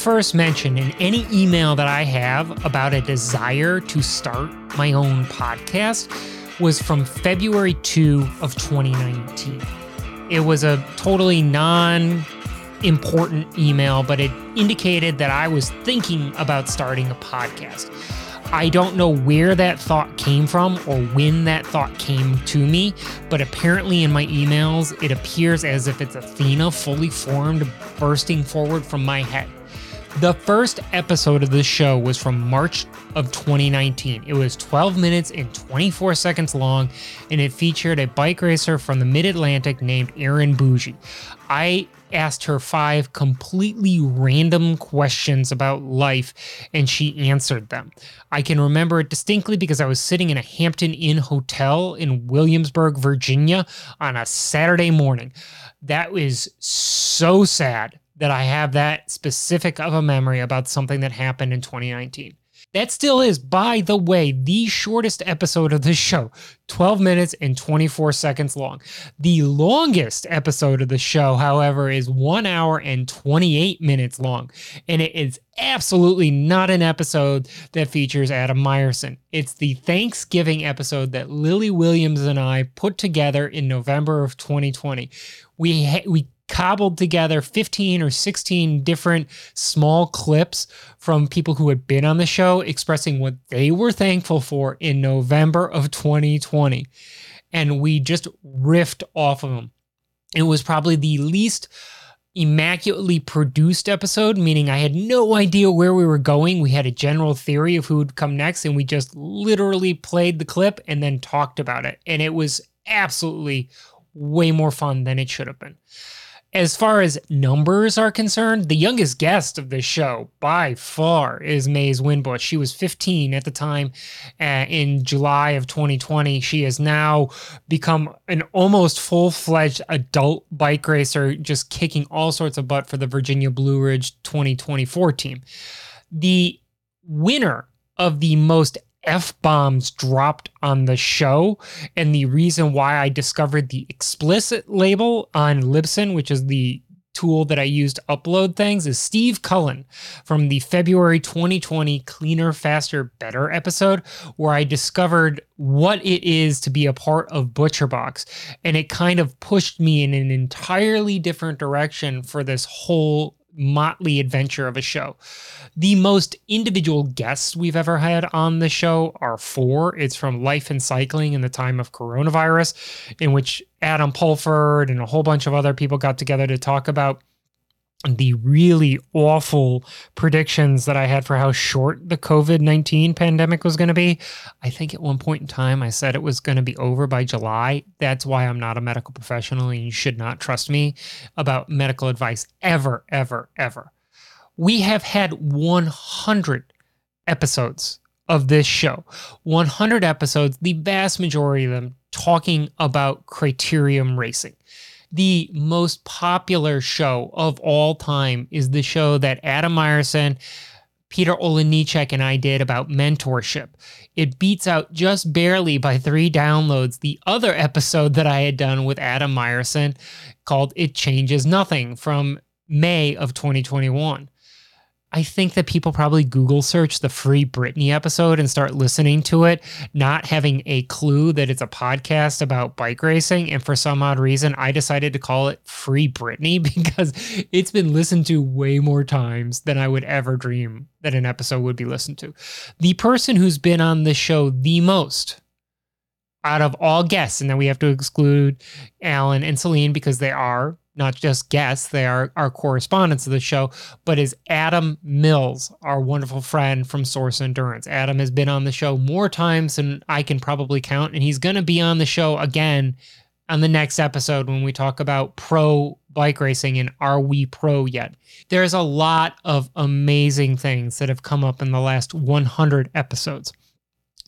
first mention in any email that I have about a desire to start my own podcast was from February 2 of 2019. It was a totally non important email, but it indicated that I was thinking about starting a podcast. I don't know where that thought came from or when that thought came to me, but apparently in my emails, it appears as if it's Athena fully formed, bursting forward from my head. The first episode of this show was from March of 2019. It was 12 minutes and 24 seconds long, and it featured a bike racer from the Mid Atlantic named Erin Bougie. I asked her five completely random questions about life, and she answered them. I can remember it distinctly because I was sitting in a Hampton Inn hotel in Williamsburg, Virginia on a Saturday morning. That was so sad that I have that specific of a memory about something that happened in 2019. That still is, by the way, the shortest episode of the show 12 minutes and 24 seconds long. The longest episode of the show, however, is one hour and 28 minutes long. And it is absolutely not an episode that features Adam Meyerson. It's the Thanksgiving episode that Lily Williams and I put together in November of 2020. We, ha- we cobbled together 15 or 16 different small clips from people who had been on the show expressing what they were thankful for in November of 2020. And we just riffed off of them. It was probably the least immaculately produced episode, meaning I had no idea where we were going. We had a general theory of who would come next, and we just literally played the clip and then talked about it. And it was absolutely way more fun than it should have been as far as numbers are concerned, the youngest guest of this show by far is Maze Winbush. She was 15 at the time uh, in July of 2020. She has now become an almost full fledged adult bike racer, just kicking all sorts of butt for the Virginia Blue Ridge 2024 team. The winner of the most F bombs dropped on the show. And the reason why I discovered the explicit label on Libsyn, which is the tool that I use to upload things, is Steve Cullen from the February 2020 Cleaner, Faster, Better episode, where I discovered what it is to be a part of ButcherBox. And it kind of pushed me in an entirely different direction for this whole motley adventure of a show. The most individual guests we've ever had on the show are four. It's from Life and Cycling in the time of coronavirus, in which Adam Pulford and a whole bunch of other people got together to talk about the really awful predictions that I had for how short the COVID 19 pandemic was going to be. I think at one point in time, I said it was going to be over by July. That's why I'm not a medical professional and you should not trust me about medical advice ever, ever, ever. We have had 100 episodes of this show, 100 episodes, the vast majority of them talking about criterium racing the most popular show of all time is the show that Adam Meyerson, Peter Olejniczak, and I did about mentorship. It beats out just barely by three downloads the other episode that I had done with Adam Meyerson called It Changes Nothing from May of 2021. I think that people probably Google search the free Britney episode and start listening to it, not having a clue that it's a podcast about bike racing. And for some odd reason, I decided to call it Free Britney because it's been listened to way more times than I would ever dream that an episode would be listened to. The person who's been on the show the most out of all guests, and then we have to exclude Alan and Celine because they are not just guests, they are our correspondents of the show, but is Adam Mills, our wonderful friend from Source Endurance. Adam has been on the show more times than I can probably count, and he's going to be on the show again on the next episode when we talk about pro bike racing and are we pro yet. There's a lot of amazing things that have come up in the last 100 episodes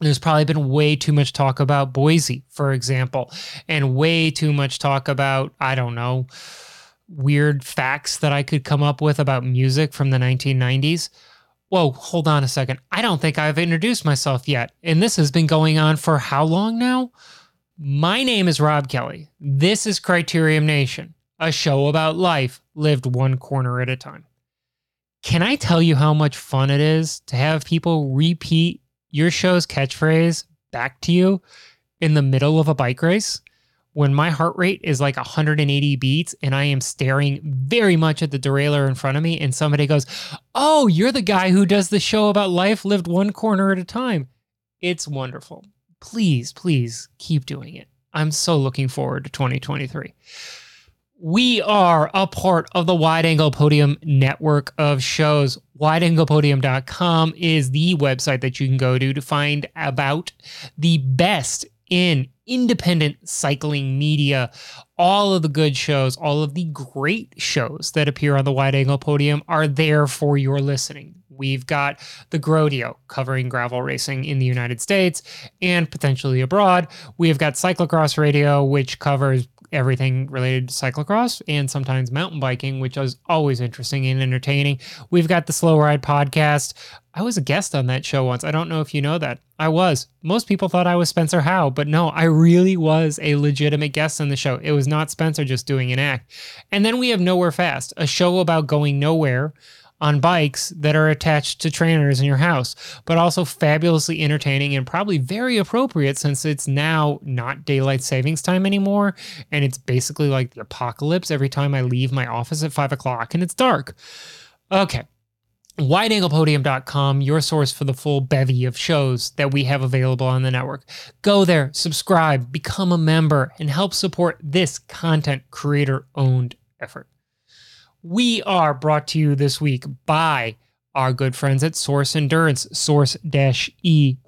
there's probably been way too much talk about Boise, for example, and way too much talk about, I don't know, weird facts that I could come up with about music from the 1990s. Whoa, hold on a second. I don't think I've introduced myself yet. And this has been going on for how long now? My name is Rob Kelly. This is Criterium Nation, a show about life lived one corner at a time. Can I tell you how much fun it is to have people repeat your show's catchphrase back to you in the middle of a bike race? When my heart rate is like 180 beats and I am staring very much at the derailleur in front of me, and somebody goes, Oh, you're the guy who does the show about life lived one corner at a time. It's wonderful. Please, please keep doing it. I'm so looking forward to 2023. We are a part of the Wide Angle Podium network of shows. WideAnglePodium.com is the website that you can go to to find about the best in independent cycling media. All of the good shows, all of the great shows that appear on the Wide Angle Podium are there for your listening. We've got the Grodio covering gravel racing in the United States and potentially abroad. We've got Cyclocross Radio, which covers everything related to cyclocross and sometimes mountain biking, which is always interesting and entertaining. We've got the Slow Ride podcast. I was a guest on that show once. I don't know if you know that. I was. Most people thought I was Spencer Howe, but no, I really was a legitimate guest on the show. It was not Spencer just doing an act. And then we have Nowhere Fast, a show about going nowhere on bikes that are attached to trainers in your house, but also fabulously entertaining and probably very appropriate since it's now not daylight savings time anymore. And it's basically like the apocalypse every time I leave my office at five o'clock and it's dark. Okay. WideAnglePodium.com, your source for the full bevy of shows that we have available on the network. Go there, subscribe, become a member, and help support this content creator owned effort. We are brought to you this week by our good friends at Source Endurance. Source-e.net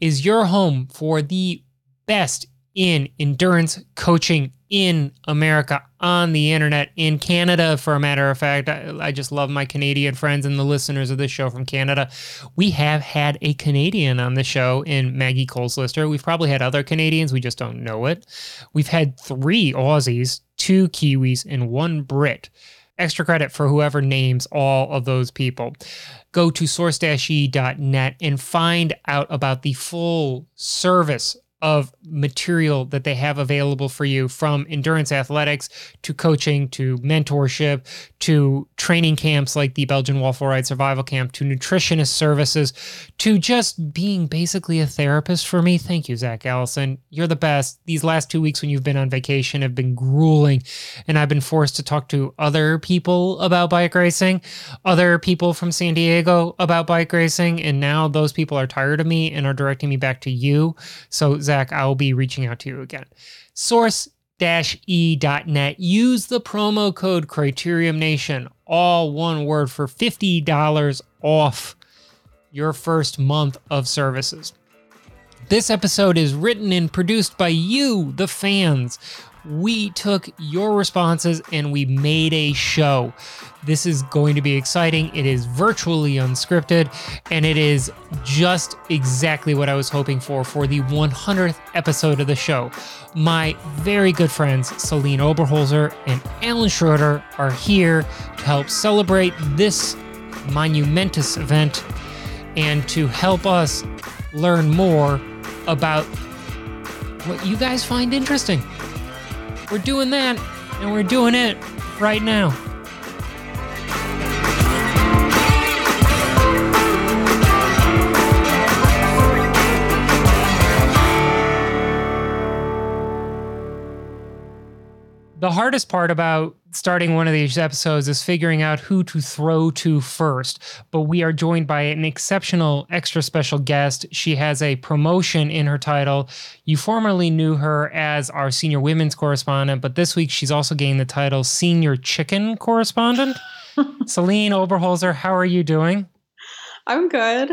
is your home for the best in endurance coaching in America on the internet, in Canada, for a matter of fact. I, I, just love my Canadian friends and the listeners of this show from Canada. We have had a Canadian on the show in Maggie Coles-Lyster. We've probably had other Canadians, we just don't know it. We've had three Aussies two Kiwis, and one Brit. Extra credit for whoever names all of those people. Go to source-e.net and find out about the full service of material that they have available for you from endurance athletics to coaching to mentorship to training camps like the Belgian Waffle Ride Survival Camp to nutritionist services to just being basically a therapist for me. Thank you, Zach Allison. You're the best. These last two weeks when you've been on vacation have been grueling, and I've been forced to talk to other people about bike racing, other people from San Diego about bike racing, and now those people are tired of me and are directing me back to you. So, Zach, Zach, I will be reaching out to you again. Source e.net. Use the promo code Criterium Nation, all one word, for $50 off your first month of services. This episode is written and produced by you, the fans we took your responses and we made a show. This is going to be exciting. It is virtually unscripted, and it is just exactly what I was hoping for for the 100th episode of the show. My very good friends, Celine Oberholzer and Alan Schroeder, are here to help celebrate this monumentous event and to help us learn more about what you guys find interesting. We're doing that, and we're doing it right now. The hardest part about starting one of these episodes is figuring out who to throw to first. But we are joined by an exceptional, extra special guest. She has a promotion in her title. You formerly knew her as our senior women's correspondent, but this week she's also gained the title senior chicken correspondent. Celine Oberholzer, how are you doing? I'm good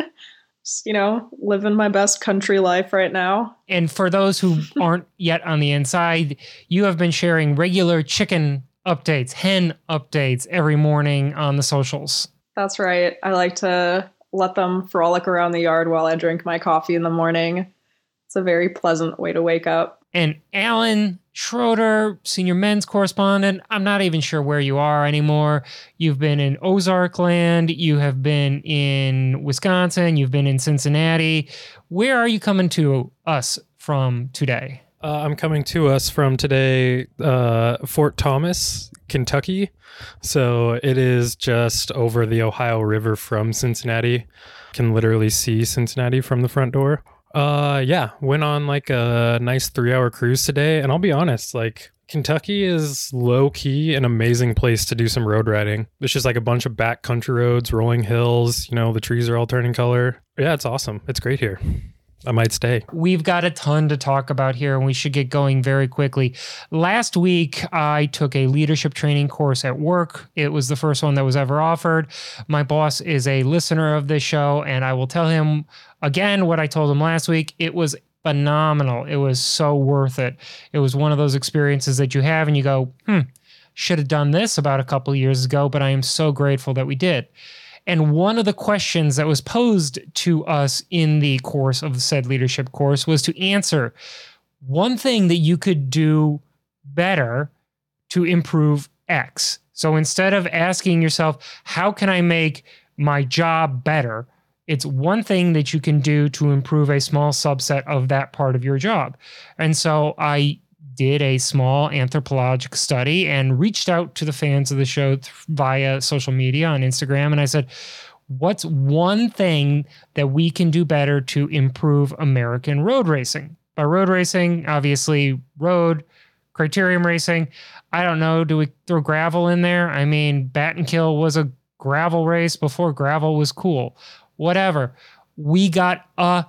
you know, living my best country life right now. And for those who aren't yet on the inside, you have been sharing regular chicken updates, hen updates every morning on the socials. That's right. I like to let them frolic around the yard while I drink my coffee in the morning. It's a very pleasant way to wake up. And Alan Schroeder, senior men's correspondent, I'm not even sure where you are anymore. You've been in Ozark land, you have been in Wisconsin, you've been in Cincinnati. Where are you coming to us from today? Uh, I'm coming to us from today, uh, Fort Thomas, Kentucky. So it is just over the Ohio River from Cincinnati. Can literally see Cincinnati from the front door. Uh yeah, went on like a nice 3-hour cruise today and I'll be honest, like Kentucky is low key an amazing place to do some road riding. It's just like a bunch of back country roads, rolling hills, you know, the trees are all turning color. Yeah, it's awesome. It's great here. I might stay. We've got a ton to talk about here, and we should get going very quickly. Last week, I took a leadership training course at work. It was the first one that was ever offered. My boss is a listener of this show, and I will tell him again what I told him last week. It was phenomenal. It was so worth it. It was one of those experiences that you have, and you go, hmm, should have done this about a couple years ago, but I am so grateful that we did. And one of the questions that was posed to us in the course of the said leadership course was to answer one thing that you could do better to improve X. So instead of asking yourself, how can I make my job better? It's one thing that you can do to improve a small subset of that part of your job. And so I did a small anthropologic study and reached out to the fans of the show via social media on Instagram. And I said, What's one thing that we can do better to improve American road racing? By road racing, obviously, road, criterium racing. I don't know. Do we throw gravel in there? I mean, Battenkill was a gravel race before gravel was cool. Whatever. We got a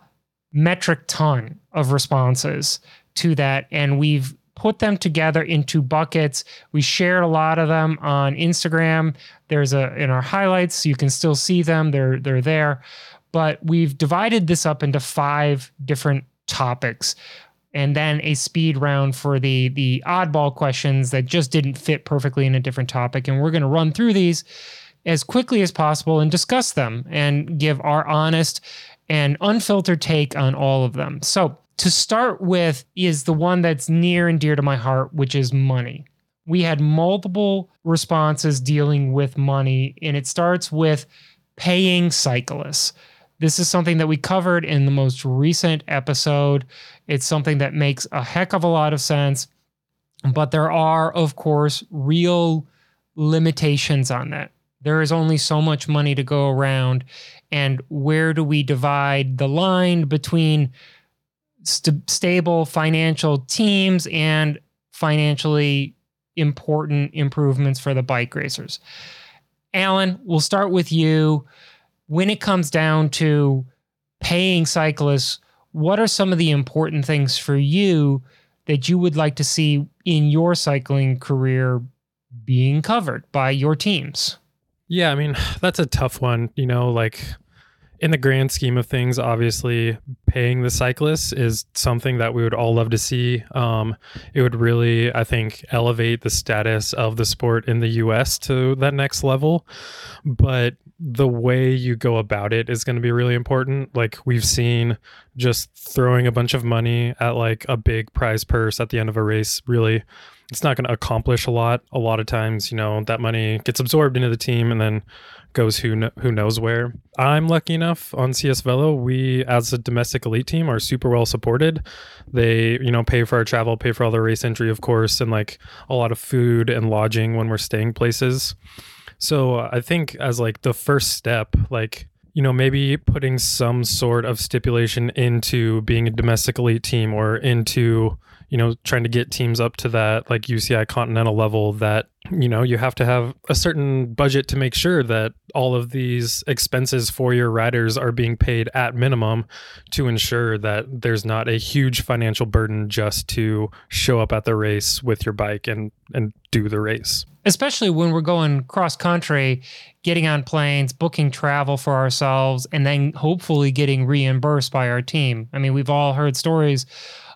metric ton of responses to that, and we've put them together into buckets. We shared a lot of them on Instagram. There's a in our highlights, you can still see them. They're they're there. But we've divided this up into five different topics and then a speed round for the the oddball questions that just didn't fit perfectly in a different topic and we're going to run through these as quickly as possible and discuss them and give our honest and unfiltered take on all of them. So, to start with is the one that's near and dear to my heart, which is money. We had multiple responses dealing with money, and it starts with paying cyclists. This is something that we covered in the most recent episode. It's something that makes a heck of a lot of sense, but there are, of course, real limitations on that. There is only so much money to go around. And where do we divide the line between st- stable financial teams and financially important improvements for the bike racers. Alan, we'll start with you. When it comes down to paying cyclists, what are some of the important things for you that you would like to see in your cycling career being covered by your teams? Yeah, I mean, that's a tough one. You know, like in the grand scheme of things, obviously, paying the cyclists is something that we would all love to see. Um, it would really, I think, elevate the status of the sport in the US to that next level. But the way you go about it is going to be really important. Like we've seen just throwing a bunch of money at like a big prize purse at the end of a race really it's not going to accomplish a lot. A lot of times, you know, that money gets absorbed into the team and then goes who kn- who knows where. I'm lucky enough on CS Velo. We, as a domestic elite team, are super well supported. They, you know, pay for our travel, pay for all the race entry, of course, and like a lot of food and lodging when we're staying places. So uh, I think as like the first step, like you know, maybe putting some sort of stipulation into being a domestic elite team or into you know, trying to get teams up to that like UCI continental level that, you know, you have to have a certain budget to make sure that all of these expenses for your riders are being paid at minimum to ensure that there's not a huge financial burden just to show up at the race with your bike and and do the race. Especially when we're going cross country, getting on planes, booking travel for ourselves, and then hopefully getting reimbursed by our team. I mean, we've all heard stories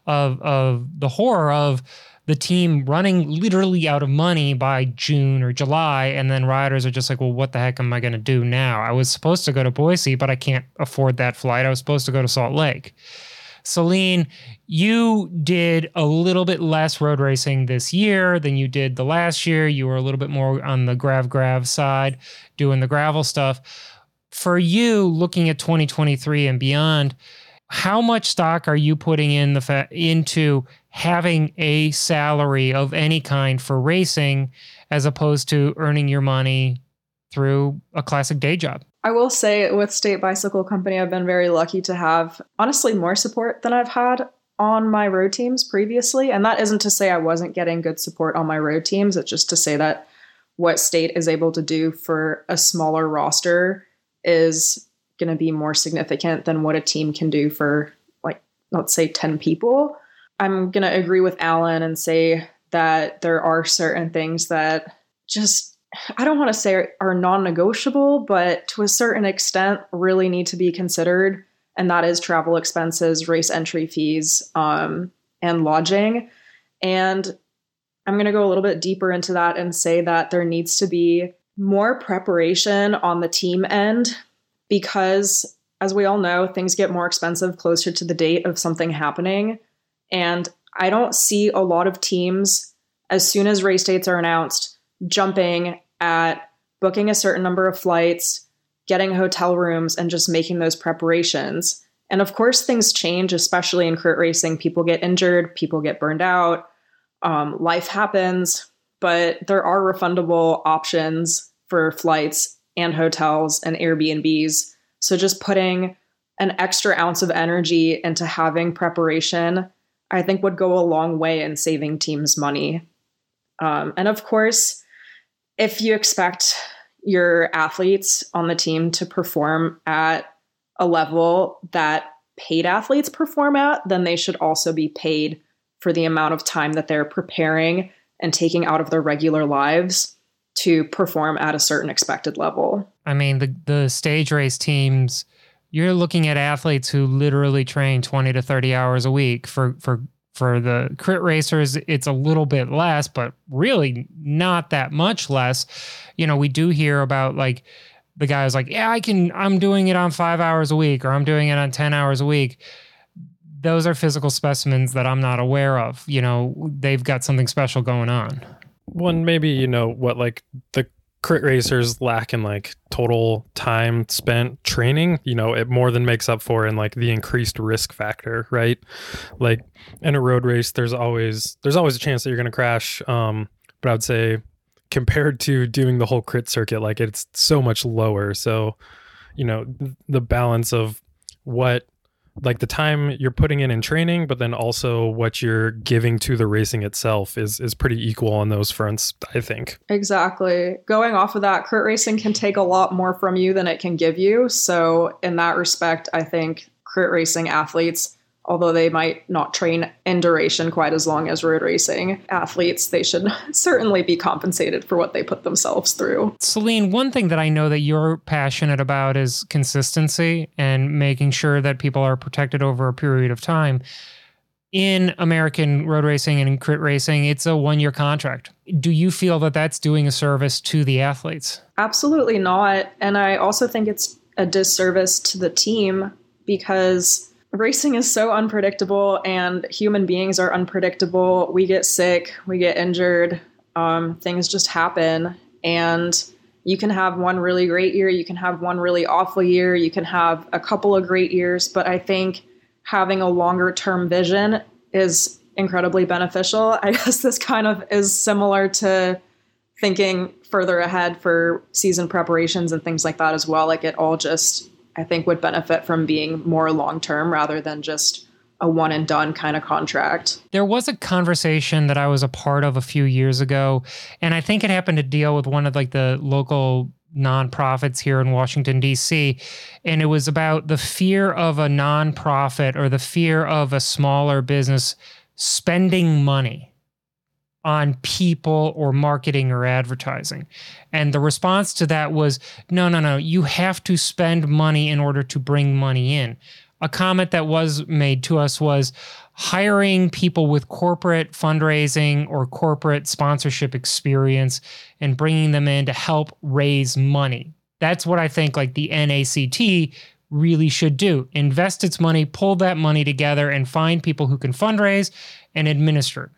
of of the horror of the team running literally out of money by June or July, and then riders are just like, well, what the heck am I going to do now? I was supposed to go to Boise, but I can't afford that flight. I was supposed to go to Salt Lake. Celine, you did a little bit less road racing this year than you did the last year. You were a little bit more on the grav grav side, doing the gravel stuff. For you, looking at 2023 and beyond, how much stock are you putting in the fa- into having a salary of any kind for racing as opposed to earning your money through a classic day job? I will say with State Bicycle Company, I've been very lucky to have honestly more support than I've had on my road teams previously. And that isn't to say I wasn't getting good support on my road teams, it's just to say that what State is able to do for a smaller roster is going to be more significant than what a team can do for, like, let's say 10 people. I'm going to agree with Alan and say that there are certain things that just, I don't want to say are non negotiable, but to a certain extent really need to be considered. And that is travel expenses, race entry fees, um, and lodging. And I'm going to go a little bit deeper into that and say that there needs to be more preparation on the team end because, as we all know, things get more expensive closer to the date of something happening. And I don't see a lot of teams, as soon as race dates are announced, jumping at booking a certain number of flights, getting hotel rooms, and just making those preparations. And of course, things change, especially in crit racing. People get injured, people get burned out, um, life happens, but there are refundable options for flights and hotels and Airbnbs. So just putting an extra ounce of energy into having preparation, I think would go a long way in saving teams money. Um, and of course, if you expect your athletes on the team to perform at a level that paid athletes perform at, then they should also be paid for the amount of time that they're preparing and taking out of their regular lives to perform at a certain expected level. I mean, the the stage race teams, you're looking at athletes who literally train 20 to 30 hours a week. For for for the crit racers it's a little bit less but really not that much less. You know we do hear about like the guys like yeah i can i'm doing it on five hours a week or i'm doing it on 10 hours a week. Those are physical specimens that i'm not aware of. You know they've got something special going on one maybe you know what like the crit racers lack in like total time spent training you know it more than makes up for in like the increased risk factor right? Like in a road race there's always there's always a chance that you're going to crash um but i would say compared to doing the whole crit circuit like it's so much lower. So you know the balance of what like the time you're putting in in training but then also what you're giving to the racing itself is is pretty equal on those fronts i think. Exactly. Going off of that crit racing can take a lot more from you than it can give you. So in that respect i think crit racing athletes although they might not train in duration quite as long as road racing athletes, they should certainly be compensated for what they put themselves through. Celine, one thing that I know that you're passionate about is consistency and making sure that people are protected over a period of time. In American road racing and crit racing, it's a one year contract. Do you feel that that's doing a service to the athletes? Absolutely not. And I also think it's a disservice to the team because racing is so unpredictable and human beings are unpredictable. We get sick, we get injured, um, things just happen. And you can have one really great year, you can have one really awful year, you can have a couple of great years. But I think having a longer term vision is incredibly beneficial. I guess this kind of is similar to thinking further ahead for season preparations and things like that as well. Like it all just I think would benefit from being more long term rather than just a one and done kind of contract. There was a conversation that I was a part of a few years ago, and I think it happened to deal with one of like the local nonprofits here in Washington D.C. and it was about the fear of a nonprofit or the fear of a smaller business spending money on people or marketing or advertising. And the response to that was no, no, no, you have to spend money in order to bring money in. A comment that was made to us was hiring people with corporate fundraising or corporate sponsorship experience and bringing them in to help raise money. That's what I think like the NACT really should do. Invest its money, pull that money together and find people who can fundraise and administer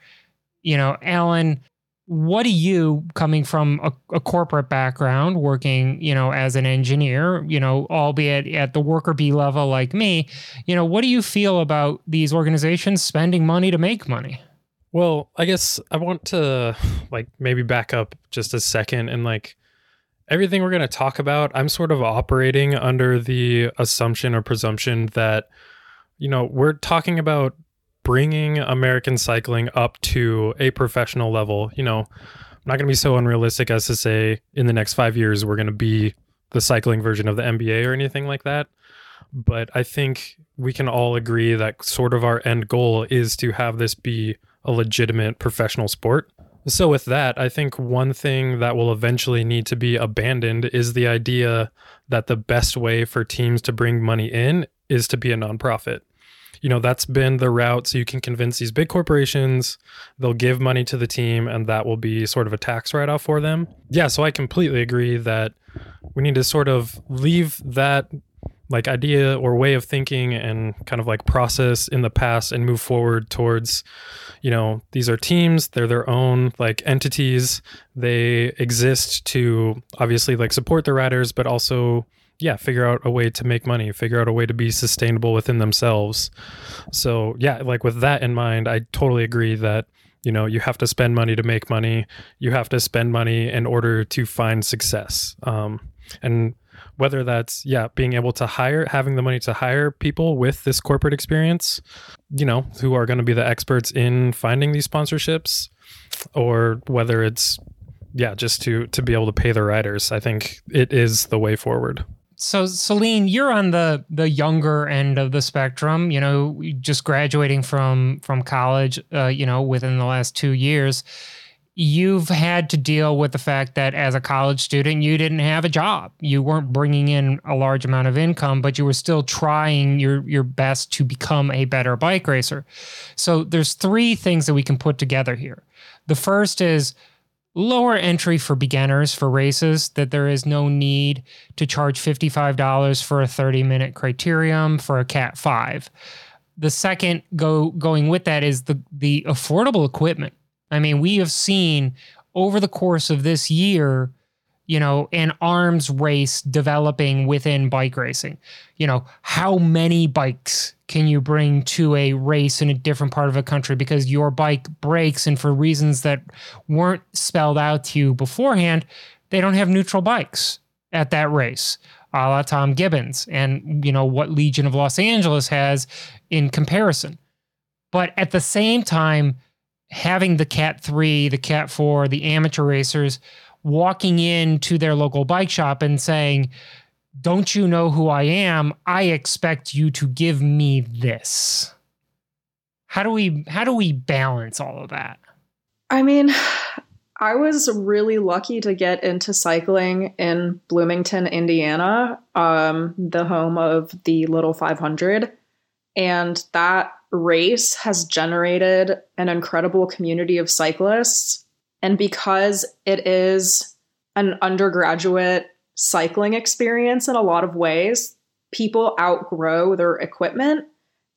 you know, Alan, what do you coming from a, a, corporate background working you know as an engineer you know albeit at the worker bee level like me you know what do you feel about these organizations spending money to make money? Well i guess i want to like maybe back up just a second and like everything we're going to talk about i'm sort of operating under the assumption or presumption that you know we're talking about bringing American cycling up to a professional level. You know, I'm not going to be so unrealistic as to say in the next five years we're going to be the cycling version of the NBA or anything like that. But I think we can all agree that sort of our end goal is to have this be a legitimate professional sport. So, with that, I think one thing that will eventually need to be abandoned is the idea that the best way for teams to bring money in is to be a nonprofit you know that's been the route so you can convince these big corporations they'll give money to the team and that will be sort of a tax write-off for them. Yeah so i completely agree that we need to sort of leave that like idea or way of thinking and kind of like process in the past and move forward towards you know these are teams they're their own like entities. They exist to obviously like support the riders but also yeah, figure out a way to make money, figure out a way to be sustainable within themselves. So, yeah, like with that in mind, I totally agree that, you know, you have to spend money to make money. You have to spend money in order to find success. Um, and whether that's, yeah, being able to hire, having the money to hire people with this corporate experience, you know, who are going to be the experts in finding these sponsorships, or whether it's, yeah, just to to be able to pay the riders. I think it is the way forward so Celine, you're on the the younger end of the spectrum. You know, just graduating from from college. Uh, you know, within the last two years, you've had to deal with the fact that as a college student, you didn't have a job. You weren't bringing in a large amount of income, but you were still trying your your best to become a better bike racer. So there's three things that we can put together here. The first is lower entry for beginners for races that there is no need to charge $55 for a 30 minute criterium for a cat 5 the second go going with that is the the affordable equipment. I mean we have seen over the course of this year you know, an arms race developing within bike racing. You know, how many bikes can you bring to a race in a different part of a country because your bike breaks and for reasons that weren't spelled out to you beforehand, they don't have neutral bikes at that race. A la Tom Gibbons and you know what Legion of Los Angeles has in comparison. But at the same time, having the Cat 3, the Cat 4, the amateur racers walking into their local bike shop and saying, Don't you know who I am? I expect you to give me this. How do we how do we balance all of that? I mean, I was really lucky to get into cycling in Bloomington, Indiana, um, the home of the Little 500. And that race has generated an incredible community of cyclists and because it is an undergraduate cycling experience in a lot of ways, people outgrow their equipment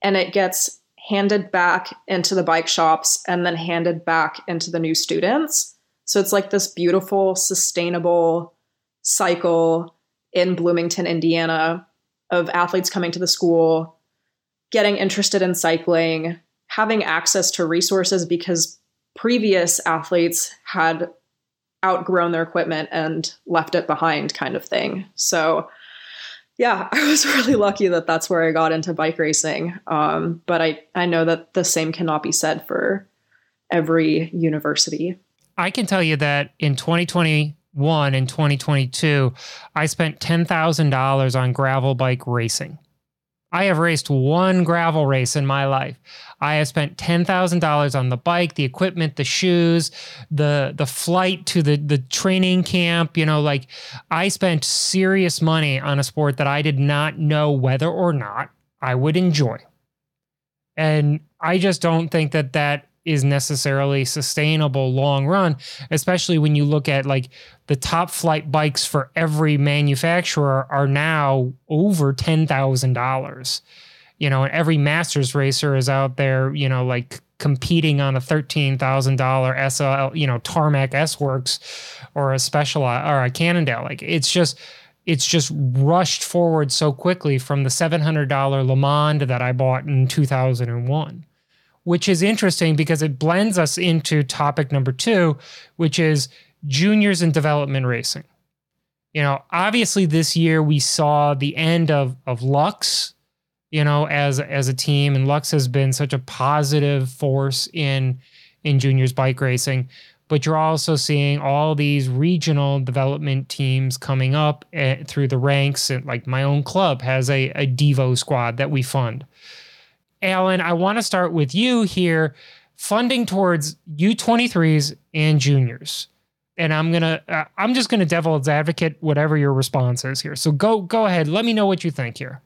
and it gets handed back into the bike shops and then handed back into the new students. So it's like this beautiful, sustainable cycle in Bloomington, Indiana of athletes coming to the school, getting interested in cycling, having access to resources because previous athletes had outgrown their equipment and left it behind kind of thing. So yeah, I was really lucky that that's where I got into bike racing. Um, but I, I know that the same cannot be said for every university. I can tell you that in 2021 and 2022, I spent $10,000 on gravel bike racing. I have raced one gravel race in my life. I have spent ten thousand dollars on the bike, the equipment, the shoes, the the flight to the the training camp. You know, like I spent serious money on a sport that I did not know whether or not I would enjoy, and I just don't think that that is necessarily sustainable long run, especially when you look at like the top flight bikes for every manufacturer are now over $10,000. You know, and every masters racer is out there, you know, like competing on a $13,000 SL, you know, tarmac S Works or a special or a Cannondale. Like it's just, it's just rushed forward so quickly from the $700 Le Mans that I bought in 2001, which is interesting because it blends us into topic number two, which is juniors in development racing. You know, obviously this year we saw the end of, of Lux, you know, as as a team, and Lux has been such a positive force in in juniors bike racing. But you're also seeing all these regional development teams coming up uh, through the ranks, and like my own club has a, a Devo squad that we fund. Alan, I want to start with you here, funding towards U23s and juniors and I'm gonna uh, I'm just gonna devil's advocate whatever your response is here. So go go ahead. Let me know what you think here.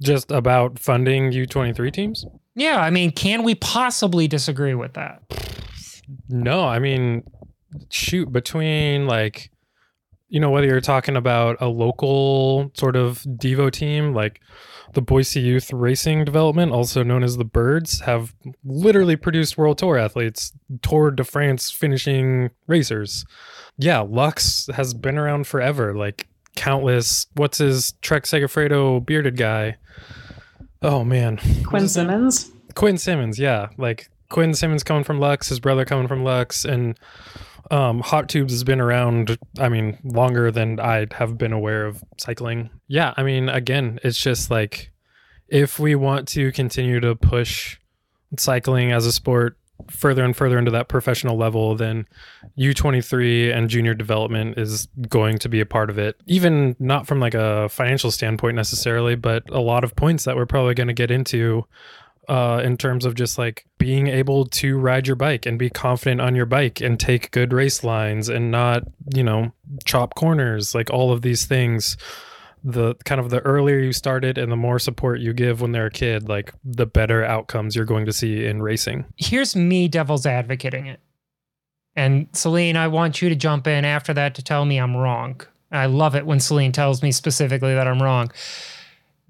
Just about funding U23 teams? Yeah, I mean, can we possibly disagree with that? No, I mean, shoot, between like, you know, whether you're talking about a local sort of Devo team, like the Boise Youth Racing Development, also known as the Birds, have literally produced World Tour athletes, Tour de France finishing racers. Yeah, Lux has been around forever. Like countless. What's his Trek Segafredo bearded guy? Oh man, Quinn Simmons. Quinn Simmons, yeah, like Quinn Simmons coming from Lux, his brother coming from Lux, and um, Hot Tubes has been around, I mean, longer than I have been aware of cycling. Yeah, I mean, again, it's just like if we want to continue to push cycling as a sport further and further into that professional level, then U23 and junior development is going to be a part of it. Even not from like a financial standpoint necessarily, but a lot of points that we're probably going to get into uh, in terms of just like being able to ride your bike and be confident on your bike and take good race lines and not, you know, chop corners, like all of these things. The kind of the earlier you started and the more support you give when they're a kid, like the better outcomes you're going to see in racing. Here's me devil's advocating it. And Celine, I want you to jump in after that to tell me I'm wrong. I love it when Celine tells me specifically that I'm wrong.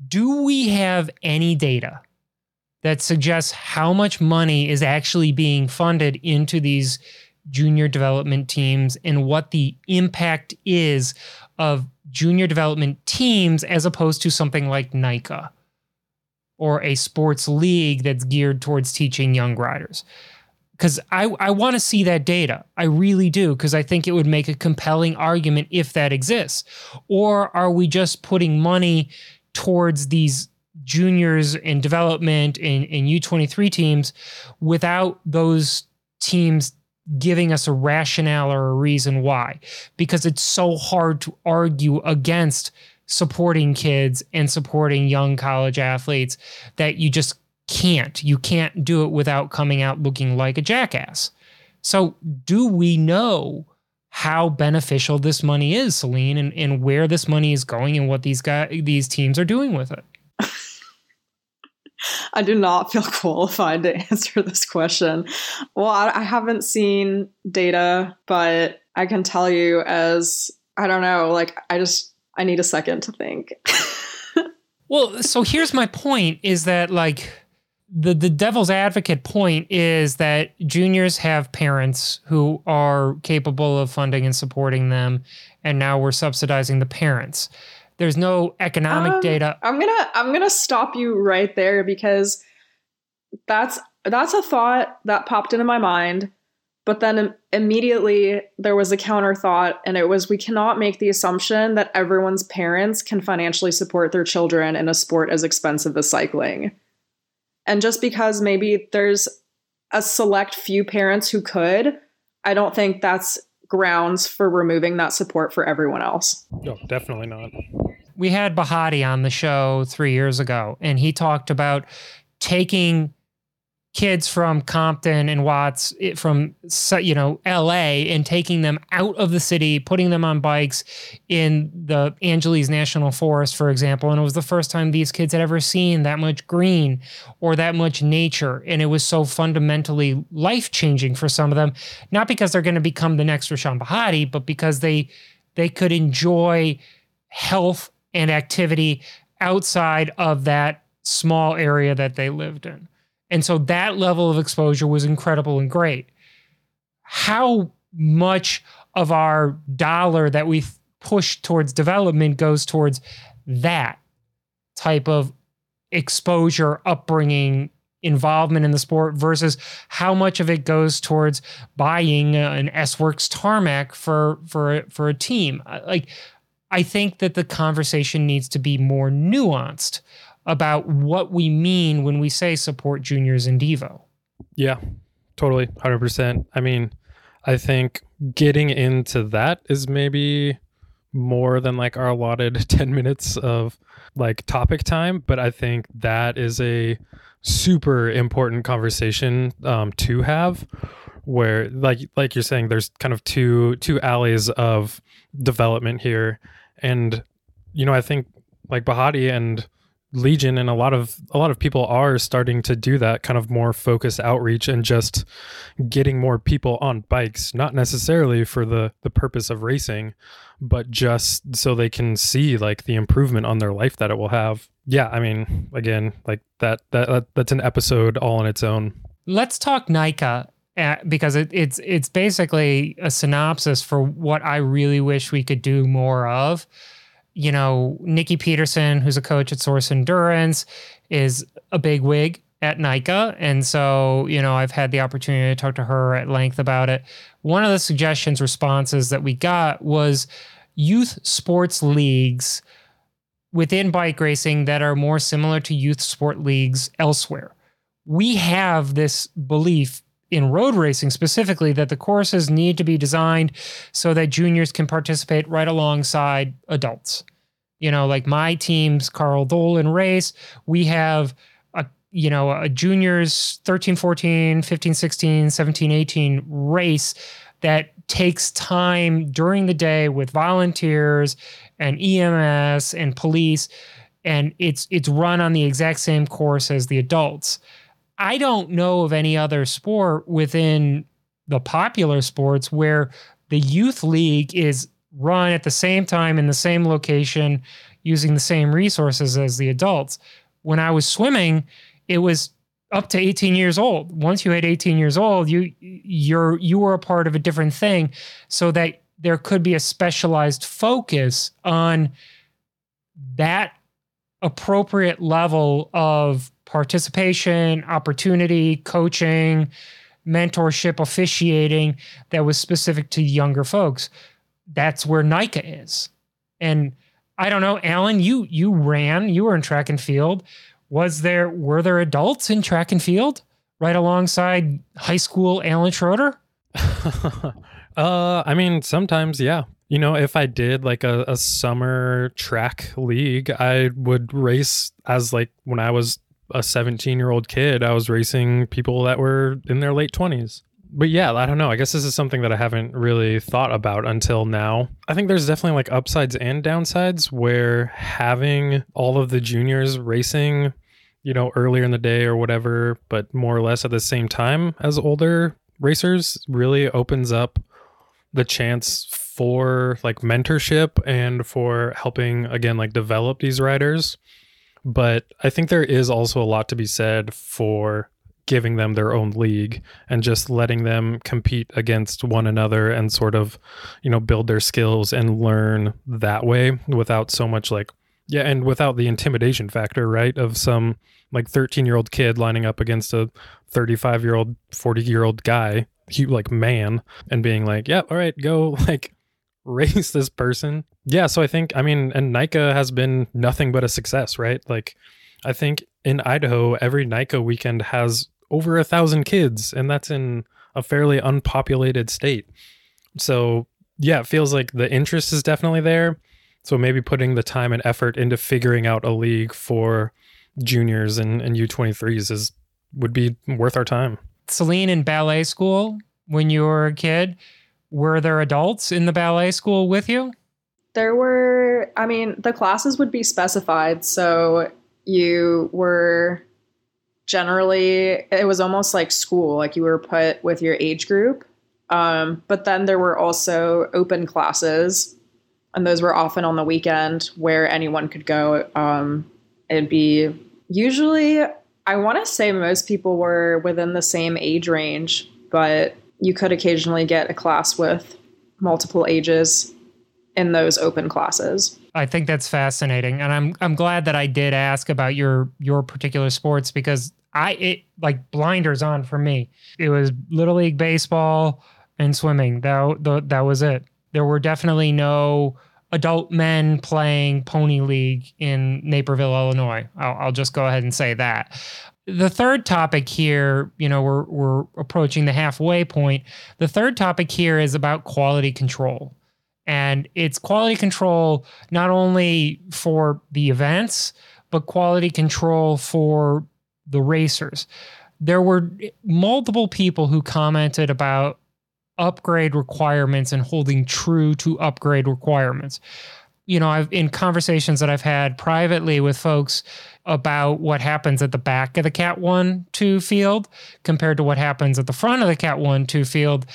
Do we have any data that suggests how much money is actually being funded into these junior development teams and what the impact is of junior development teams as opposed to something like NICA or a sports league that's geared towards teaching young riders. Because I, I want to see that data. I really do, because I think it would make a compelling argument if that exists. Or are we just putting money towards these juniors in development in, in U23 teams without those teams giving us a rationale or a reason why. Because it's so hard to argue against supporting kids and supporting young college athletes that you just can't. You can't do it without coming out looking like a jackass. So, do we know how beneficial this money is, Celine, and, and where this money is going and what these guys, these teams are doing with it? I do not feel qualified to answer this question. Well, I, I haven't seen data, but I can tell you as I don't know, like I just I need a second to think. well, so here's my point is that like the the devil's advocate point is that juniors have parents who are capable of funding and supporting them and now we're subsidizing the parents there's no economic um, data. I'm gonna I'm gonna stop you right there because that's that's a thought that popped into my mind. But then immediately there was a counter thought, and it was we cannot make the assumption that everyone's parents can financially support their children in a sport as expensive as cycling. And just because maybe there's a select few parents who could, I don't think that's grounds for removing that support for everyone else. No, definitely not. We had Bahati on the show three years ago, and he talked about taking kids from Compton and Watts from you know LA and taking them out of the city, putting them on bikes in the Angeles National Forest, for example. And it was the first time these kids had ever seen that much green or that much nature. And it was so fundamentally life changing for some of them, not because they're going to become the next Rahsaan Bahati, but because they they could enjoy health and activity outside of that small area that they lived in. And so that level of exposure was incredible and great. How much of our dollar that we push towards development goes towards that type of exposure, upbringing, involvement in the sport versus how much of it goes towards buying an S Works tarmac for for for a team. Like I think that the conversation needs to be more nuanced about what we mean when we say support juniors in Devo. Yeah, totally. 100%. I mean, I think getting into that is maybe more than like our allotted 10 minutes of like topic time, but I think that is a super important conversation um, to have where like like you're saying there's kind of two two alleys of development here and you know i think like bahati and legion and a lot of a lot of people are starting to do that kind of more focused outreach and just getting more people on bikes not necessarily for the the purpose of racing but just so they can see like the improvement on their life that it will have yeah i mean again like that that that's an episode all on its own let's talk NICA uh, because it, it's it's basically a synopsis for what I really wish we could do more of. You know, Nikki Peterson, who's a coach at Source Endurance, is a big wig at NICA. And so, you know, I've had the opportunity to talk to her at length about it. One of the suggestions, responses that we got was youth sports leagues within bike racing that are more similar to youth sport leagues elsewhere. We have this belief in road racing specifically that the courses need to be designed so that juniors can participate right alongside adults. You know, like my team's Carl Dolan race, we have a you know, a juniors 13, 14, 15, 16, 17, 18 race that takes time during the day with volunteers and EMS and police and it's it's run on the exact same course as the adults. I don't know of any other sport within the popular sports where the youth league is run at the same time in the same location using the same resources as the adults. When I was swimming, it was up to 18 years old. Once you hit 18 years old, you you're you were a part of a different thing so that there could be a specialized focus on that appropriate level of participation, opportunity, coaching, mentorship, officiating that was specific to younger folks. That's where NICA is. And I don't know, Alan, you you ran, you were in track and field. Was there were there adults in track and field right alongside high school Alan Schroeder? uh I mean sometimes yeah. You know, if I did like a, a summer track league, I would race as like when I was a 17 year old kid, I was racing people that were in their late 20s. But yeah, I don't know. I guess this is something that I haven't really thought about until now. I think there's definitely like upsides and downsides where having all of the juniors racing, you know, earlier in the day or whatever, but more or less at the same time as older racers really opens up the chance for like mentorship and for helping again like develop these riders but I think there is also a lot to be said for giving them their own league and just letting them compete against one another and sort of, you know, build their skills and learn that way without so much like, yeah, and without the intimidation factor, right? Of some like 13 year old kid lining up against a 35 year old, 40 year old guy, like man, and being like, yeah, all right, go like raise this person. Yeah, so I think I mean, and NICA has been nothing but a success, right? Like, I think in Idaho, every NICA weekend has over a thousand kids, and that's in a fairly unpopulated state. So yeah, it feels like the interest is definitely there. So maybe putting the time and effort into figuring out a league for juniors and, and U23s is would be worth our time. Celine in ballet school when you were a kid, were there adults in the ballet school with you? There were, I mean, the classes would be specified. So you were generally, it was almost like school, like you were put with your age group. Um, but then there were also open classes, and those were often on the weekend where anyone could go. Um, it'd be usually, I want to say most people were within the same age range, but you could occasionally get a class with multiple ages in those open classes. I think that's fascinating, and I'm I'm glad that I did ask about your your particular sports because I it like blinders on for me. It was little league baseball and swimming. That the, that was it. There were definitely no adult men playing pony league in Naperville, Illinois. I'll, I'll just go ahead and say that. The third topic here, you know, we're we're approaching the halfway point. The third topic here is about quality control. And it's quality control not only for the events, but quality control for the racers. There were multiple people who commented about upgrade requirements and holding true to upgrade requirements. You know, I've in conversations that I've had privately with folks about what happens at the back of the Cat 1 2 field compared to what happens at the front of the Cat 1 2 field.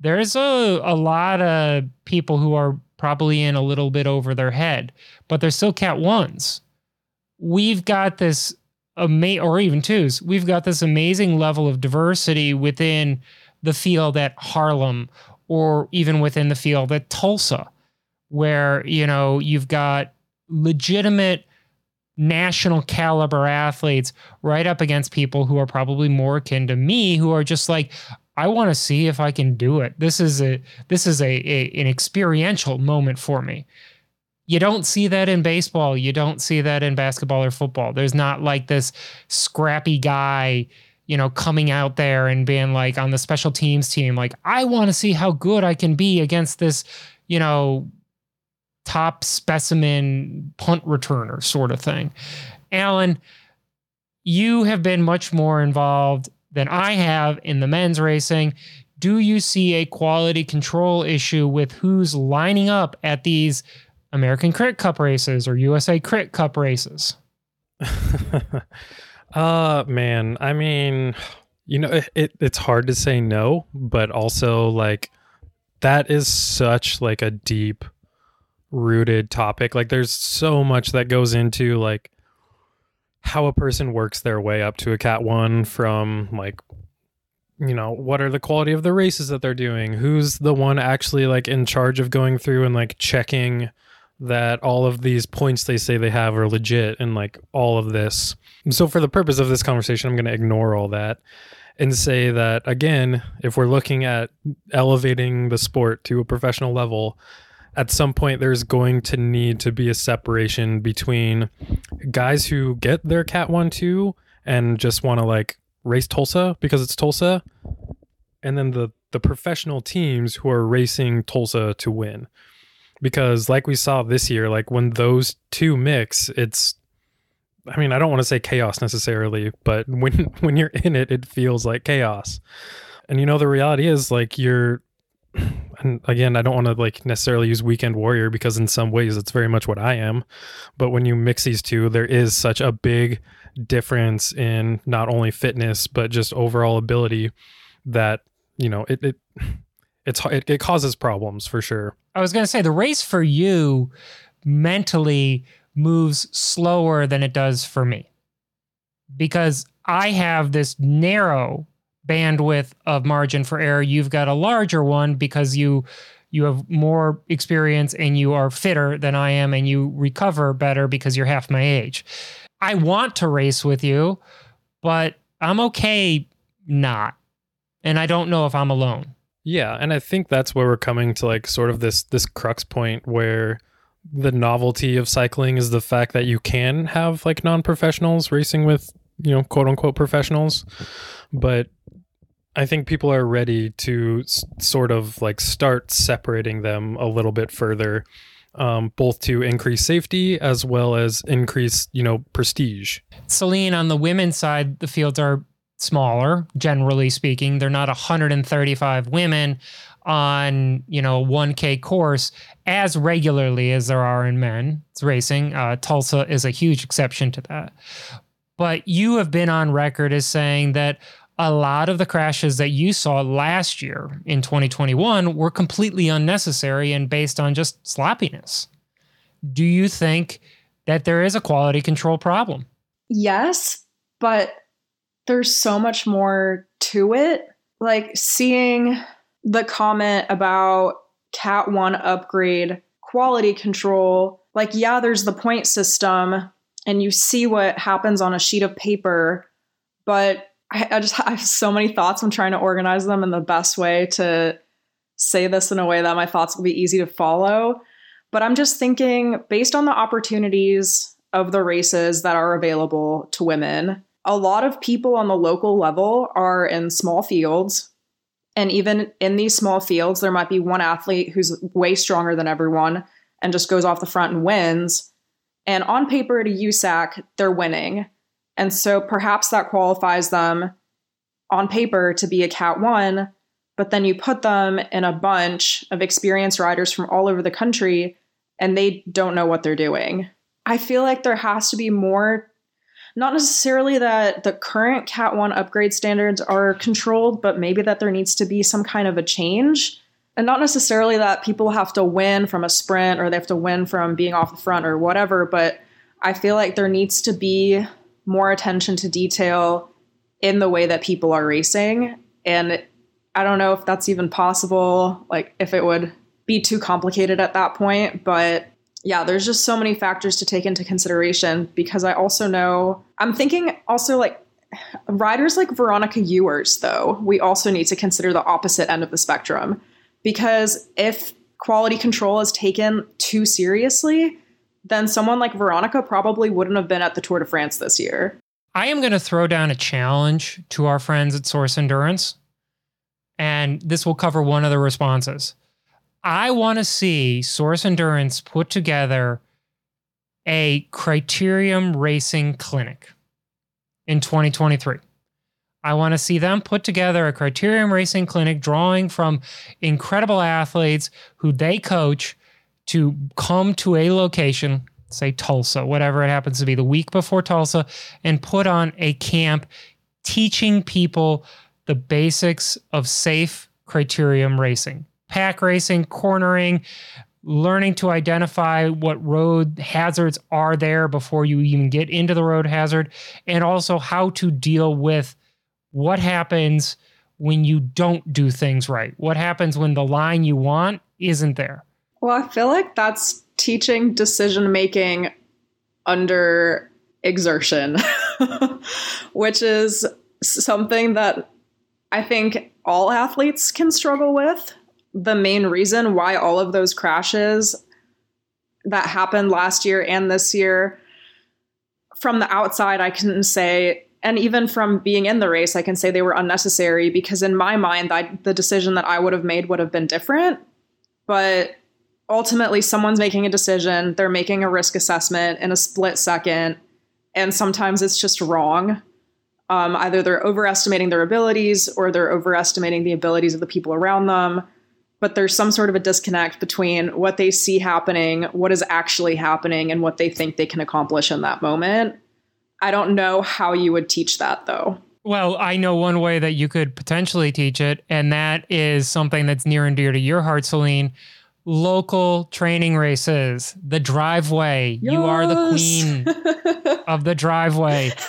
There's a, a lot of people who are probably in a little bit over their head, but they're still Cat 1s. We've got this ama- or even twos, we've got this amazing level of diversity within the field at Harlem or even within the field at Tulsa, where, you know, you've got legitimate national caliber athletes right up against people who are probably more akin to me who are just like I want to see if I can do it. This is a this is a, a, an experiential moment for me. You don't see that in baseball. You don't see that in basketball or football. There's not like this scrappy guy you know, coming out there and being like on the special teams team, like, I want to see how good I can be against this, you know, top specimen punt returner sort of thing. Alan, you have been much more involved than I have in the men's racing. Do you see a quality control issue with who's lining up at these American Crit Cup races or USA Crit Cup races? Uh man, I mean, you know, it, it, it's hard to say no, but also like that is such like a deep rooted topic. Like there's so much that goes into like how a person works their way up to a cat 1 from like you know, what are the quality of the races that they're doing? Who's the one actually like in charge of going through and like checking that all of these points they say they have are legit and like all of this. So, for the purpose of this conversation, I'm going to ignore all that and say that, again, if we're looking at elevating the sport to a professional level, at some point there's going to need to be a separation between guys who get their cat 1 2 and just want to like race Tulsa because it's Tulsa and then the the professional teams who are racing Tulsa to win. Because like we saw this year like when those two mix it's i mean i don't want to say chaos necessarily but when when you're in it it feels like chaos. And you know the reality is like you're and again i don't want to like necessarily use weekend warrior because in some ways it's very much what i am but when you mix these two there is such a big difference in not only fitness but just overall ability that you know it, it it's it, it causes problems for sure. I was going to say the race for you mentally moves slower than it does for me because I have this narrow bandwidth of margin for error. You've got a larger one because you you have more experience and you are fitter than I am and you recover better because you're half my age. I want to race with you, but I'm okay not. And I don't know if I'm alone. Yeah, and I think that's where we're coming to like sort of this this crux point where the novelty of cycling is the fact that you can have like non-professionals racing with, you know, quote unquote professionals, but I think people are ready to s- sort of like start separating them a little bit further, um, both to increase safety as well as increase, you know, prestige. Celine, on the women's side, the fields are smaller, generally speaking. They're not 135 women on you know 1k course as regularly as there are in men it's racing uh, tulsa is a huge exception to that but you have been on record as saying that a lot of the crashes that you saw last year in 2021 were completely unnecessary and based on just sloppiness do you think that there is a quality control problem yes but there's so much more to it. Like seeing the comment about Cat 1 upgrade quality control, like, yeah, there's the point system, and you see what happens on a sheet of paper, but I, I just have so many thoughts. I'm trying to organize them in the best way to say this in a way that my thoughts will be easy to follow. But I'm just thinking, based on the opportunities of the races that are available to women, a lot of people on the local level are in small fields. And even in these small fields, there might be one athlete who's way stronger than everyone and just goes off the front and wins. And on paper at a USAC, they're winning. And so perhaps that qualifies them on paper to be a Cat 1, but then you put them in a bunch of experienced riders from all over the country and they don't know what they're doing. I feel like there has to be more, not necessarily that the current Cat 1 upgrade standards are controlled, but maybe that there needs to be some kind of a change. And not necessarily that people have to win from a sprint or they have to win from being off the front or whatever, but I feel like there needs to be more attention to detail in the way that people are racing. And I don't know if that's even possible, like if it would be too complicated at that point. But yeah, there's just so many factors to take into consideration because I also know I'm thinking also like riders like Veronica Ewers, though, we also need to consider the opposite end of the spectrum because if quality control is taken too seriously, then someone like Veronica probably wouldn't have been at the Tour de France this year. I am going to throw down a challenge to our friends at Source Endurance, and this will cover one of the responses. I want to see Source Endurance put together a criterium racing clinic in 2023. I want to see them put together a criterium racing clinic drawing from incredible athletes who they coach to come to a location, say Tulsa, whatever it happens to be, the week before Tulsa, and put on a camp teaching people the basics of safe criterium racing, pack racing, cornering, learning to identify what road hazards are there before you even get into the road hazard, and also how to deal with what happens when you don't do things right. What happens when the line you want isn't there? Well, I feel like that's teaching decision making under exertion, which is something that I think all athletes can struggle with. The main reason why all of those crashes that happened last year and this year, from the outside, I can say, and even from being in the race, I can say they were unnecessary because in my mind, I, the decision that I would have made would have been different. But ultimately someone's making a decision, they're making a risk assessment in a split second, and sometimes it's just wrong. Um, either they're overestimating their abilities or they're overestimating the abilities of the people around them. But there's some sort of a disconnect between what they see happening, what is actually happening, and what they think they can accomplish in that moment. I don't know how you would teach that though. Well, I know one way that you could potentially teach it, and that is something that's near and dear to your heart, Celine, local training races, the driveway. Yes. You are the queen of the driveway.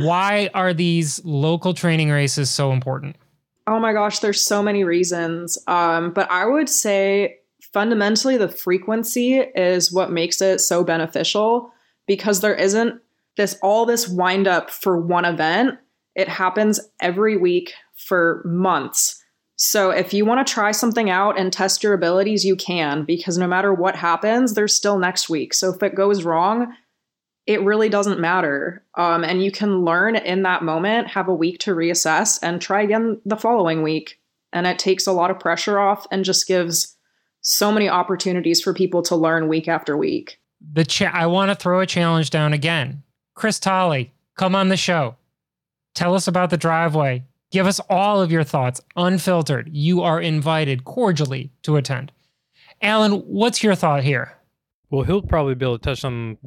Why are these local training races so important? Oh my gosh, there's so many reasons. Um, but I would say fundamentally the frequency is what makes it so beneficial because there isn't this all this wind up for one event. It happens every week for months. So if you want to try something out and test your abilities, you can, because no matter what happens, there's still next week. So if it goes wrong, it really doesn't matter. Um, and you can learn in that moment, have a week to reassess, and try again the following week. And it takes a lot of pressure off and just gives so many opportunities for people to learn week after week. The cha- I want to throw a challenge down again. Chris Tolley, come on the show. Tell us about the driveway. Give us all of your thoughts, unfiltered. You are invited cordially to attend. Alan, what's your thought here? Well, he'll probably be able to touch on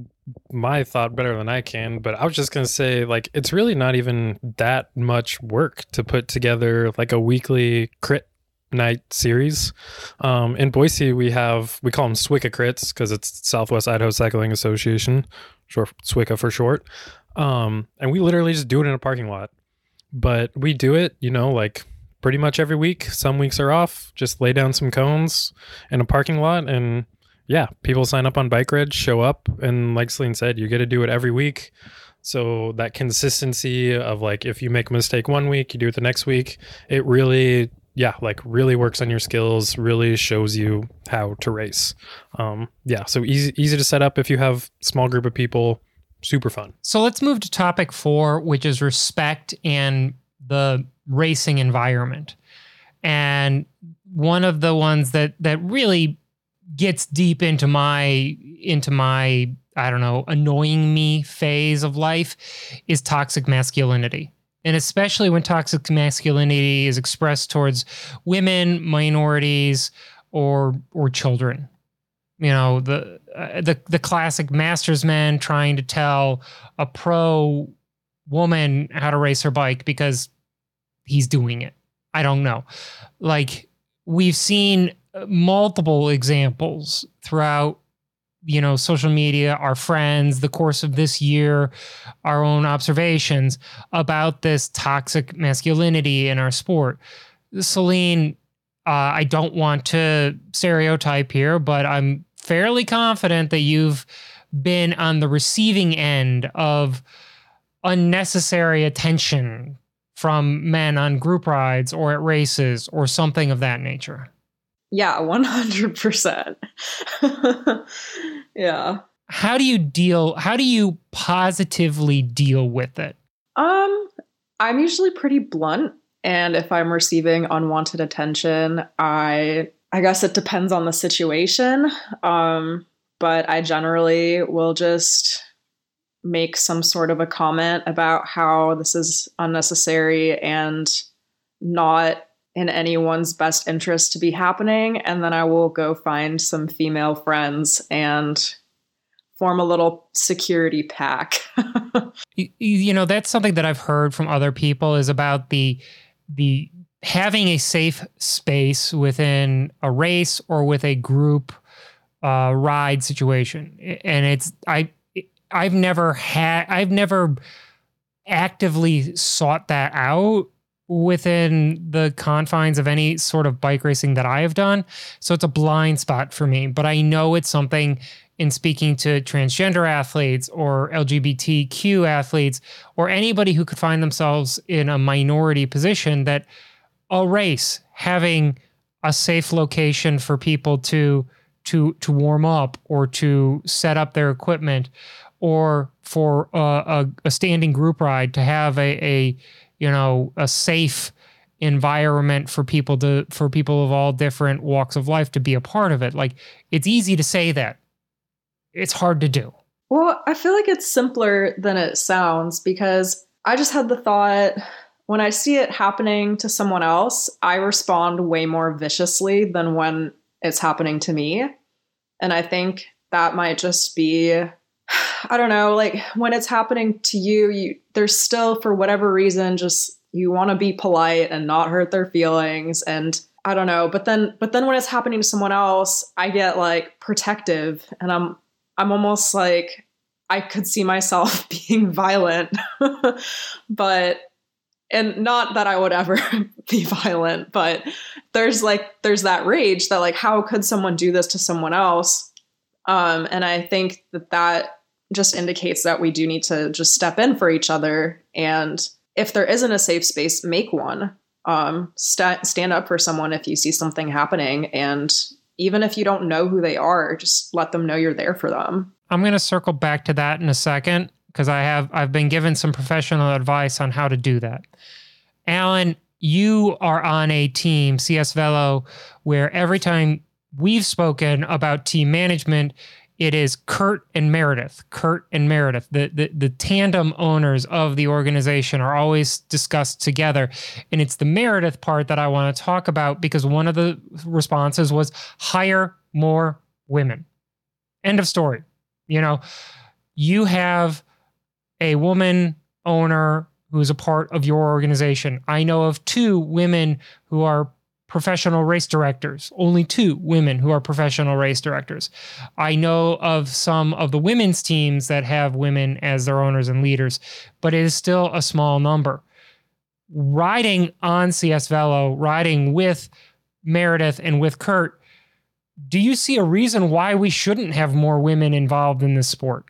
my thought better than I can, but I was just going to say, like, it's really not even that much work to put together like a weekly crit night series. Um, in Boise, we have, we call them SWICA crits because it's Southwest Idaho Cycling Association, short SWICA for short. Um, and we literally just do it in a parking lot. But we do it, you know, like pretty much every week. Some weeks are off. Just lay down some cones in a parking lot, and yeah, people sign up on Bike Reg, show up, and like Celine said, you get to do it every week. So that consistency of like if you make a mistake one week, you do it the next week. It really yeah, like really works on your skills, really shows you how to race. Um, yeah, so easy easy to set up if you have small group of people. Super fun. So let's move to topic four, which is respect and the racing environment. And one of the ones that that really gets deep into my into my I don't know annoying me phase of life is toxic masculinity and especially when toxic masculinity is expressed towards women, minorities, or or children. You know the uh, the the classic master's man trying to tell a pro woman how to race her bike because he's doing it. I don't know. Like we've seen multiple examples throughout you know social media our friends the course of this year our own observations about this toxic masculinity in our sport celine uh, i don't want to stereotype here but i'm fairly confident that you've been on the receiving end of unnecessary attention from men on group rides or at races or something of that nature yeah, 100%. yeah. How do you deal how do you positively deal with it? Um I'm usually pretty blunt and if I'm receiving unwanted attention, I I guess it depends on the situation. Um but I generally will just make some sort of a comment about how this is unnecessary and not in anyone's best interest to be happening. And then I will go find some female friends and form a little security pack. you, you know, that's something that I've heard from other people is about the the having a safe space within a race or with a group uh, ride situation. And it's I I've never had I've never actively sought that out within the confines of any sort of bike racing that I have done. So it's a blind spot for me, but I know it's something in speaking to transgender athletes or LGBTQ athletes or anybody who could find themselves in a minority position that a race having a safe location for people to to to warm up or to set up their equipment or for a, a, a standing group ride to have a, a you know a safe environment for people to for people of all different walks of life to be a part of it. Like it's easy to say that it's hard to do. Well i feel like it's simpler than it sounds because i just had the thought when i see it happening to someone else i respond way more viciously than when it's happening to me. And i think that might just be I don't know, like when it's happening to you, you there's still for whatever reason just you want to be polite and not hurt their feelings and I don't know, but then but then when it's happening to someone else, I get like protective and I'm I'm almost like I could see myself being violent. but and not that I would ever be violent, but there's like there's that rage that like how could someone do this to someone else? Um, and I think that that just indicates that we do need to just step in for each other. And if there isn't a safe space, make one. Um, st- stand up for someone if you see something happening. And even if you don't know who they are, just let them know you're there for them. I'm going to circle back to that in a second because I have I've been given some professional advice on how to do that. Alan, you are on a team, CS Velo, where every time we've spoken about team management, it is Kurt and Meredith. Kurt and Meredith, the, the, the tandem owners of the organization, are always discussed together. And it's the Meredith part that I want to talk about because one of the responses was hire more women. End of story. You know, you have a woman owner who's a part of your organization. I know of two women who are professional race directors, only two women who are professional race directors. I know of some of the women's teams that have women as their owners and leaders, but it is still a small number. Riding on CS Velo, riding with Meredith and with Kurt, do you see a reason why we shouldn't have more women involved in this sport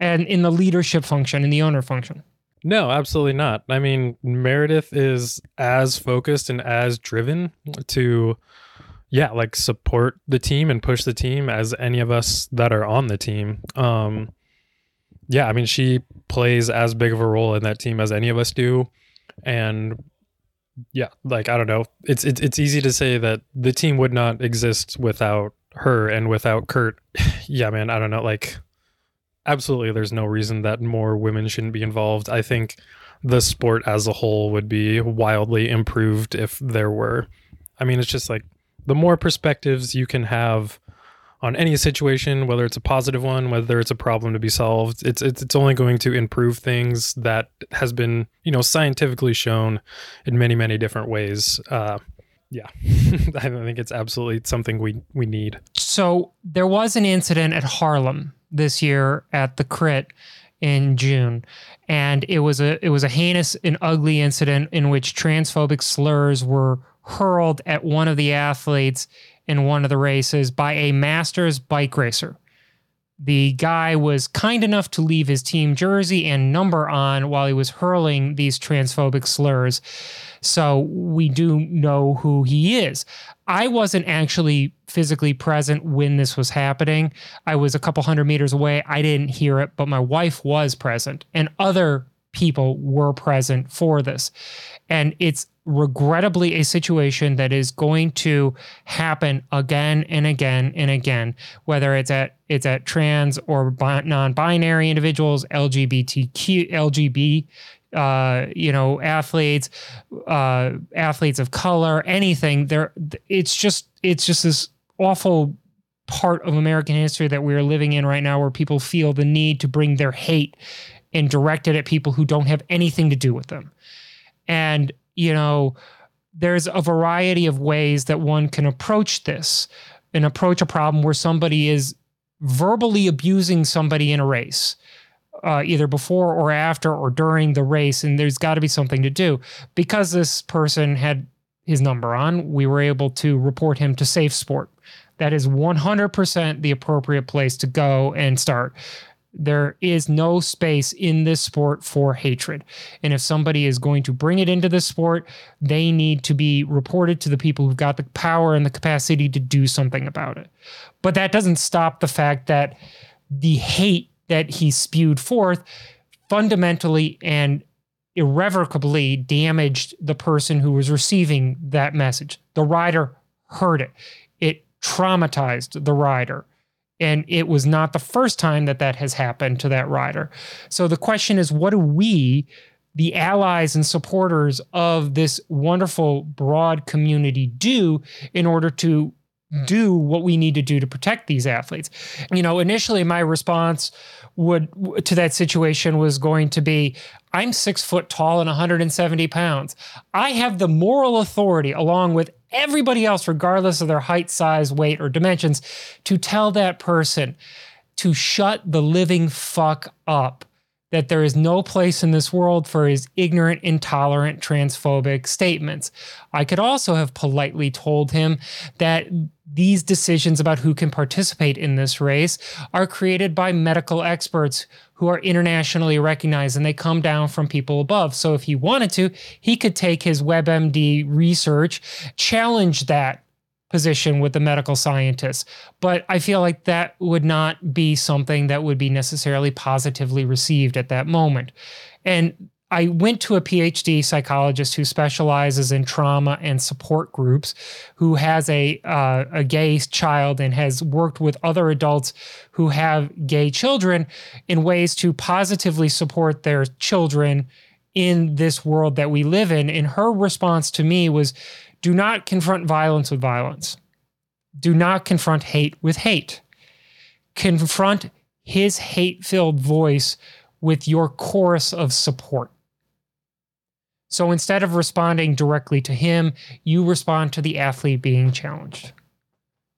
and in the leadership function, in the owner function? No, absolutely not. I mean, Meredith is as focused and as driven to, yeah, like support the team and push the team as any of us that are on the team. Um, yeah, I mean, she plays as big of a role in that team as any of us do, and yeah, like I don't know, it's it's it's easy to say that the team would not exist without her and without Kurt. yeah, man, I don't know, like absolutely there's no reason that more women shouldn't be involved. I think the sport as a whole would be wildly improved if there were. I mean, it's just like the more perspectives you can have on any situation, whether it's a positive one, whether it's a problem to be solved, it's it's it's only going to improve things that has been you know scientifically shown in many many different ways. Uh, yeah, I think it's absolutely something we we need. So there was an incident at Harlem this year at the Crit in June, and it was a it was a heinous and ugly incident in which transphobic slurs were hurled at one of the athletes in one of the races by a Masters bike racer. The guy was kind enough to leave his team jersey and number on while he was hurling these transphobic slurs. So we do know who he is. I wasn't actually physically present when this was happening. I was a couple hundred meters away. I didn't hear it, but my wife was present and other people were present for this. And it's regrettably a situation that is going to happen again and again and again whether it's at it's at trans or non-binary individuals lgbtq lgb uh, you know athletes uh, athletes of color anything there it's just it's just this awful part of american history that we're living in right now where people feel the need to bring their hate and direct it at people who don't have anything to do with them and you know, there's a variety of ways that one can approach this and approach a problem where somebody is verbally abusing somebody in a race. Uh, either before or after or during the race, and there's got to be something to do. Because this person had his number on, we were able to report him to Safe Sport. That is 100% the appropriate place to go and start. There is no space in this sport for hatred. And if somebody is going to bring it into the sport, they need to be reported to the people who've got the power and the capacity to do something about it. But that doesn't stop the fact that the hate that he spewed forth fundamentally and irrevocably damaged the person who was receiving that message. The rider heard it, it traumatized the rider and it was not the first time that that has happened to that rider. So the question is, what do we, the allies and supporters of this wonderful broad community, do in order to hmm. do what we need to do to protect these athletes? You know, initially my response would to that situation was going to be I'm six foot tall and 170 pounds. I have the moral authority, along with everybody else, regardless of their height, size, weight, or dimensions, to tell that person to shut the living fuck up. That there is no place in this world for his ignorant, intolerant, transphobic statements. I could also have politely told him that these decisions about who can participate in this race are created by medical experts who are internationally recognized and they come down from people above. So if he wanted to, he could take his WebMD research, challenge that position with the medical scientists. But I feel like that would not be something that would be necessarily positively received at that moment. And I went to a PhD psychologist who specializes in trauma and support groups, who has a uh, a gay child and has worked with other adults who have gay children in ways to positively support their children in this world that we live in. And her response to me was, "Do not confront violence with violence. Do not confront hate with hate. Confront his hate-filled voice." With your chorus of support So instead of responding directly to him, you respond to the athlete being challenged.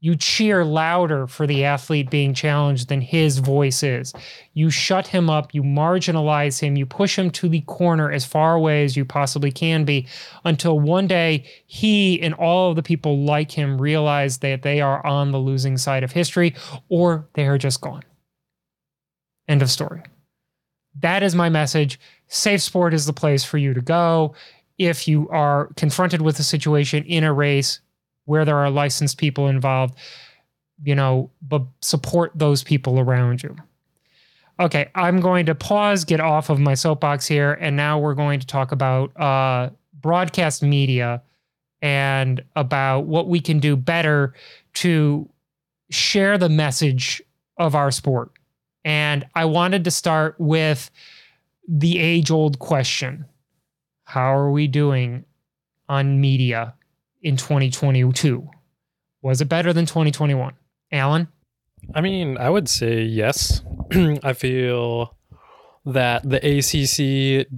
You cheer louder for the athlete being challenged than his voice is. You shut him up, you marginalize him, you push him to the corner as far away as you possibly can be until one day he and all of the people like him realize that they are on the losing side of history or they are just gone. End of story. That is my message. Safe Sport is the place for you to go. If you are confronted with a situation in a race where there are licensed people involved, you know, but support those people around you. Okay, I'm going to pause, get off of my soapbox here, and now we're going to talk about uh, broadcast media and about what we can do better to share the message of our sport. And I wanted to start with the age old question How are we doing on media in 2022? Was it better than 2021? Alan? I mean, I would say yes. I feel that the ACC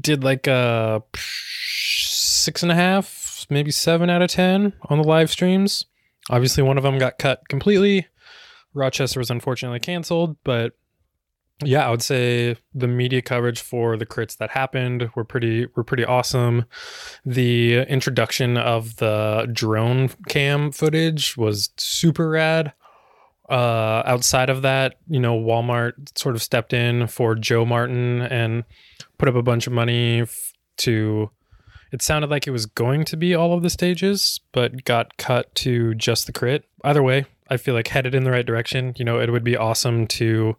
did like a six and a half, maybe seven out of 10 on the live streams. Obviously, one of them got cut completely. Rochester was unfortunately canceled, but yeah, I would say the media coverage for the crits that happened were pretty were pretty awesome. The introduction of the drone cam footage was super rad. Uh, outside of that, you know, Walmart sort of stepped in for Joe Martin and put up a bunch of money f- to. It sounded like it was going to be all of the stages, but got cut to just the crit. Either way, I feel like headed in the right direction. You know, it would be awesome to,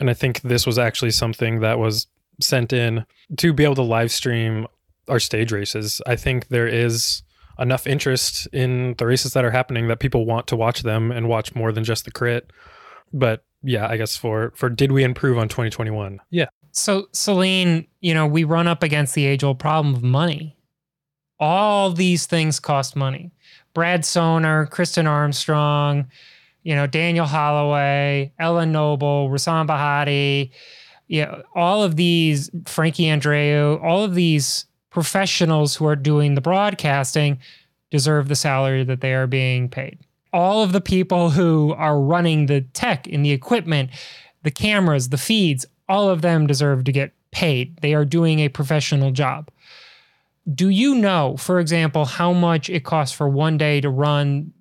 and I think this was actually something that was sent in to be able to live stream our stage races. I think there is enough interest in the races that are happening that people want to watch them and watch more than just the crit. But yeah, I guess for for did we improve on 2021? Yeah. So Celine, you know, we run up against the age old problem of money. All these things cost money. Brad Sohner, Kristin Armstrong, you know, Daniel Holloway, Ellen Noble, Rahsaan Bahati, yeah, all of these, Frankie Andreu, all of these professionals who are doing the broadcasting deserve the salary that they are being paid. All of the people who are running the tech and the equipment, the cameras, the feeds, all of them deserve to get paid. They are doing a professional job. Do you know, for example, how much it costs for one day to run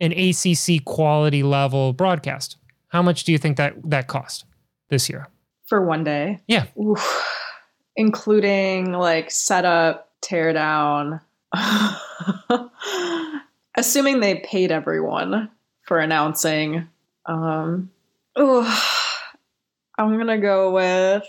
an ACC quality level broadcast? How much do you think that that cost this year? For one day? Yeah. Oof. Including like setup, tear down. Assuming they paid everyone for announcing. Um, ooh, I'm going to go with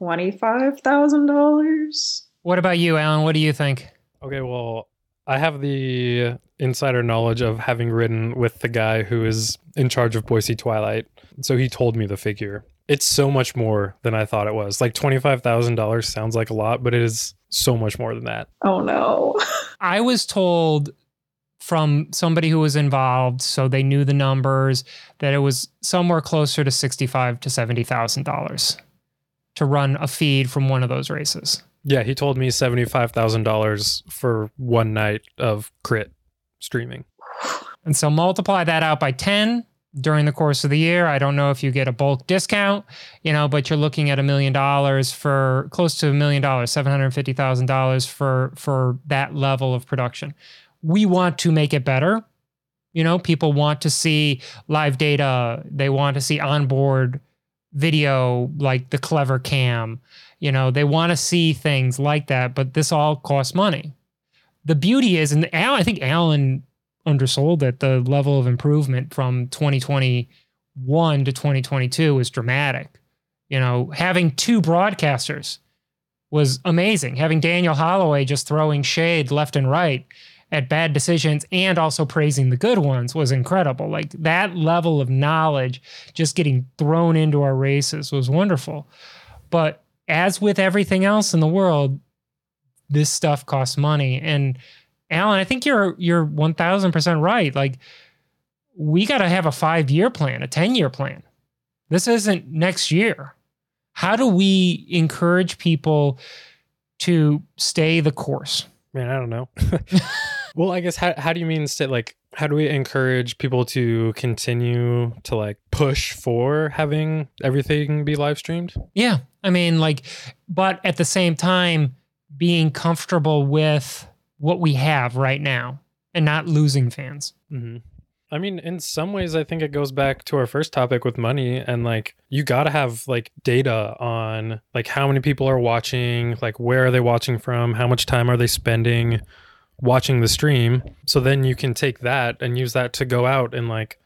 $25,000. What about you, Alan? What do you think? Okay, well, I have the insider knowledge of having ridden with the guy who is in charge of Boise Twilight. So he told me the figure. It's so much more than I thought it was. Like $25,000 sounds like a lot, but it is so much more than that. Oh no. I was told from somebody who was involved, so they knew the numbers, that it was somewhere closer to sixty-five to seventy thousand dollars to run a feed from one of those races. Yeah, he told me $75,000 for one night of crit streaming. And so multiply that out by 10 during the course of the year. I don't know if you get a bulk discount, you know, but you're looking at a million dollars for close to a million dollars, $750,000 for for that level of production. We want to make it better. You know, people want to see live data, they want to see onboard video like the clever cam. You know, they want to see things like that, but this all costs money. The beauty is, and Al, I think Alan undersold it, the level of improvement from 2021 to 2022 is dramatic. You know, having two broadcasters was amazing. Having Daniel Holloway just throwing shade left and right at bad decisions and also praising the good ones was incredible. Like that level of knowledge just getting thrown into our races was wonderful. But as with everything else in the world, this stuff costs money. And Alan, I think you're you're one thousand percent right. Like we got to have a five year plan, a ten year plan. This isn't next year. How do we encourage people to stay the course? Man, I don't know. well, I guess how how do you mean stay like how do we encourage people to continue to like push for having everything be live streamed? Yeah. I mean, like, but at the same time, being comfortable with what we have right now and not losing fans. Mm-hmm. I mean, in some ways, I think it goes back to our first topic with money, and like you got to have like data on like how many people are watching, like where are they watching from, how much time are they spending watching the stream. So then you can take that and use that to go out and like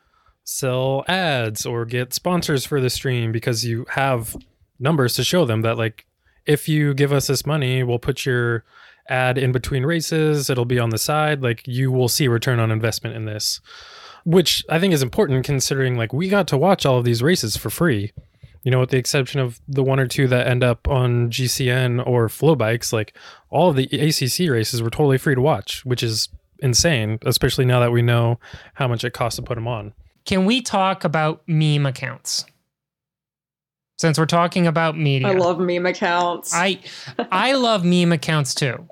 sell ads or get sponsors for the stream because you have numbers to show them that like if you give us this money, we'll put your ad in between races, it'll be on the side, like you will see return on investment in this which I think is important considering like we got to watch all of these races for free. You know, with the exception of the one or two that end up on GCN or FloBikes, like all of the ACC races were totally free to watch, which is insane, especially now that we know how much it costs to put them on. Can we talk about meme accounts? Since we're talking about media. I love meme accounts. I I love meme accounts too.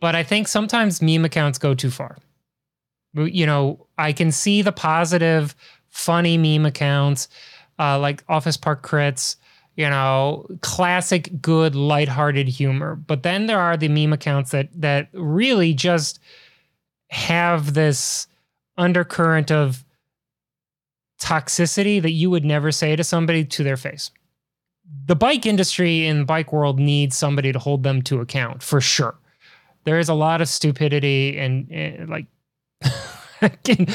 But I think sometimes meme accounts go too far you know, I can see the positive, funny meme accounts uh, like Office Park Crits, you know, classic, good, lighthearted humor. But then there are the meme accounts that that really just have this undercurrent of toxicity that you would never say to somebody to their face. The bike industry and the bike world needs somebody to hold them to account for sure. There is a lot of stupidity and, and like I can,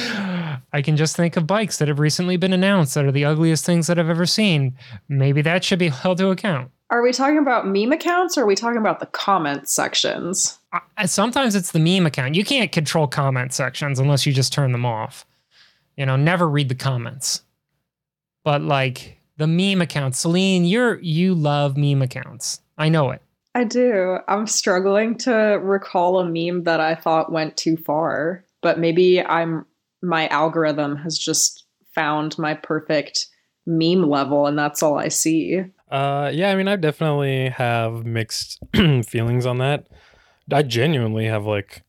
I can just think of bikes that have recently been announced that are the ugliest things that I've ever seen. Maybe that should be held to account. Are we talking about meme accounts or are we talking about the comment sections? I, sometimes it's the meme account. You can't control comment sections unless you just turn them off. You know, never read the comments. But like the meme accounts, Celine, you're you love meme accounts. I know it. I do. I'm struggling to recall a meme that I thought went too far but maybe I'm my algorithm has just found my perfect meme level and that's all I see. Uh yeah, I mean I definitely have mixed feelings on that. I genuinely have like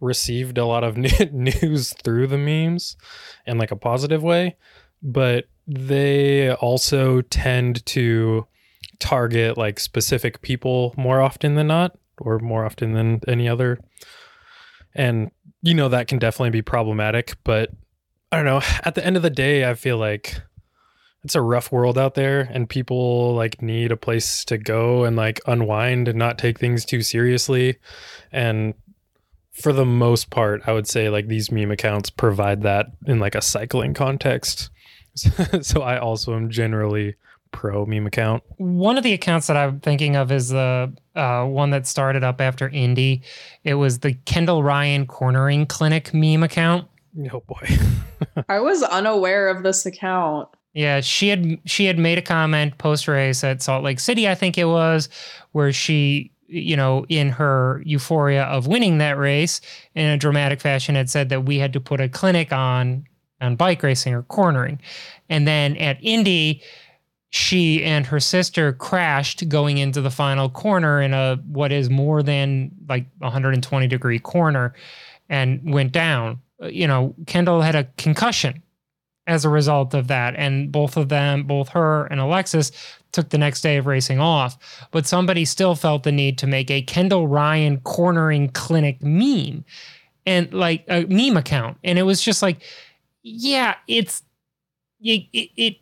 received a lot of news through the memes in like a positive way, but they also tend to target like specific people more often than not or more often than any other. And you know that can definitely be problematic but i don't know. At the end of the day i feel like it's a rough world out there and people like need a place to go and like unwind and not take things too seriously. And for the most part i would say like these meme accounts provide that in like a cycling context so i also am generally pro meme account. One of the accounts that I'm thinking of is the uh, one that started up after Indy. It was the Kendall Ryan Cornering Clinic meme account. Oh boy. I was unaware of this account. Yeah, she had she had made a comment post race at Salt Lake City, I think it was, where she, you know, in her euphoria of winning that race in a dramatic fashion had said that we had to put a clinic on on bike racing or cornering. And then at Indy, she and her sister crashed going into the final corner in a what is more than like 120 degree corner and went down. You know, Kendall had a concussion as a result of that. And both of them, both her and Alexis, took the next day of racing off. But somebody still felt the need to make a Kendall Ryan cornering clinic meme and like a meme account. And it was just like, yeah, it's it, it, it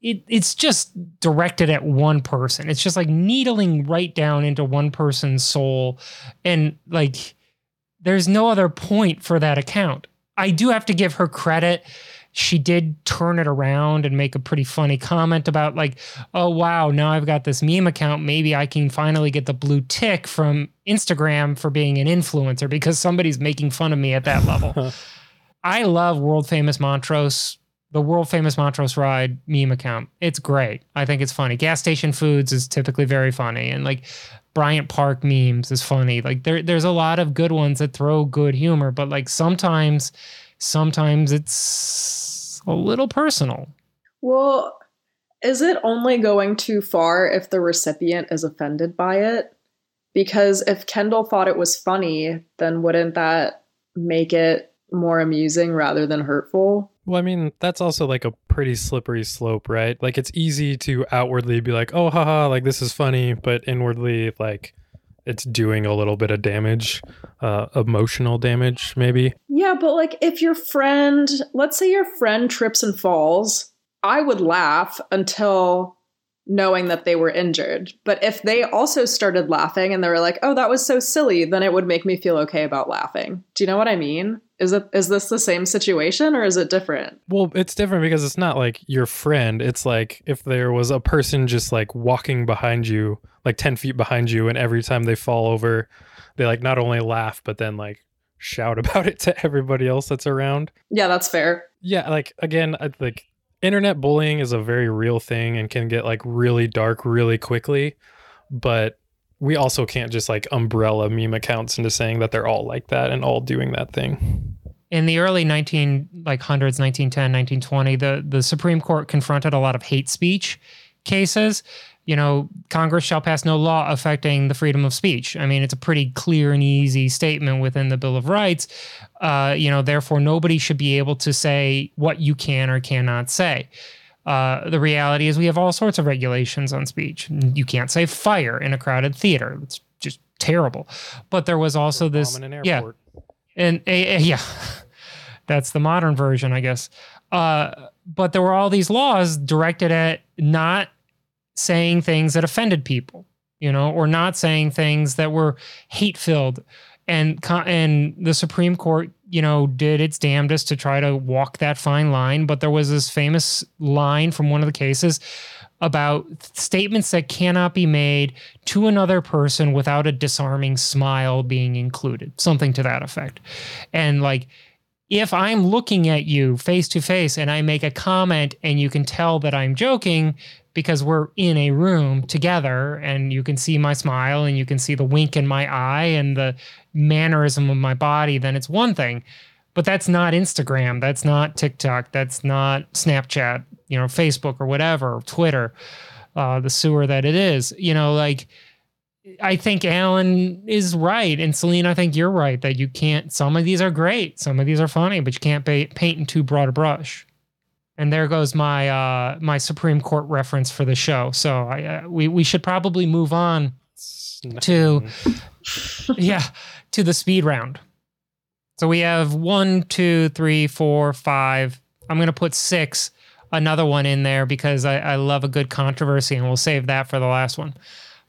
it it's just directed at one person. It's just like needling right down into one person's soul and like there's no other point for that account. I do have to give her credit. She did turn it around and make a pretty funny comment about like, "Oh wow, now I've got this meme account. Maybe I can finally get the blue tick from Instagram for being an influencer because somebody's making fun of me at that level." I love world famous Montrose the world famous Montrose Ride meme account. It's great. I think it's funny. Gas station foods is typically very funny, and like Bryant Park memes is funny. Like there, there's a lot of good ones that throw good humor, but like sometimes, sometimes it's a little personal. Well, is it only going too far if the recipient is offended by it? Because if Kendall thought it was funny, then wouldn't that make it more amusing rather than hurtful? Well, I mean, that's also like a pretty slippery slope, right? Like it's easy to outwardly be like, "Oh, haha, like this is funny," but inwardly like it's doing a little bit of damage, uh emotional damage maybe. Yeah, but like if your friend, let's say your friend trips and falls, I would laugh until knowing that they were injured. But if they also started laughing and they were like, "Oh, that was so silly," then it would make me feel okay about laughing. Do you know what I mean? Is it is this the same situation or is it different? Well, it's different because it's not like your friend. It's like if there was a person just like walking behind you, like 10 feet behind you, and every time they fall over, they like not only laugh, but then like shout about it to everybody else that's around. Yeah, that's fair. Yeah, like again, I like internet bullying is a very real thing and can get like really dark really quickly, but we also can't just like umbrella meme accounts into saying that they're all like that and all doing that thing. In the early 19 like hundreds, 1910, 1920, the the Supreme Court confronted a lot of hate speech cases. You know, Congress shall pass no law affecting the freedom of speech. I mean, it's a pretty clear and easy statement within the Bill of Rights. Uh, you know, therefore, nobody should be able to say what you can or cannot say. Uh, the reality is we have all sorts of regulations on speech. You can't say fire in a crowded theater. It's just terrible. But there was also this, yeah, and uh, yeah, that's the modern version, I guess. Uh, but there were all these laws directed at not saying things that offended people, you know, or not saying things that were hate filled. And and the Supreme Court, you know, did its damnedest to try to walk that fine line. But there was this famous line from one of the cases about statements that cannot be made to another person without a disarming smile being included, something to that effect. And like, if I'm looking at you face to face and I make a comment and you can tell that I'm joking because we're in a room together and you can see my smile and you can see the wink in my eye and the mannerism of my body, then it's one thing. But that's not Instagram. That's not TikTok. That's not Snapchat, you know, Facebook or whatever, Twitter, uh, the sewer that it is. You know, like I think Alan is right, and Celine, I think you're right that you can't. Some of these are great, some of these are funny, but you can't paint in too broad a brush. And there goes my uh, my Supreme Court reference for the show. So I, uh, we we should probably move on to yeah to the speed round. So we have one, two, three, four, five. I'm gonna put six, another one in there because I, I love a good controversy, and we'll save that for the last one.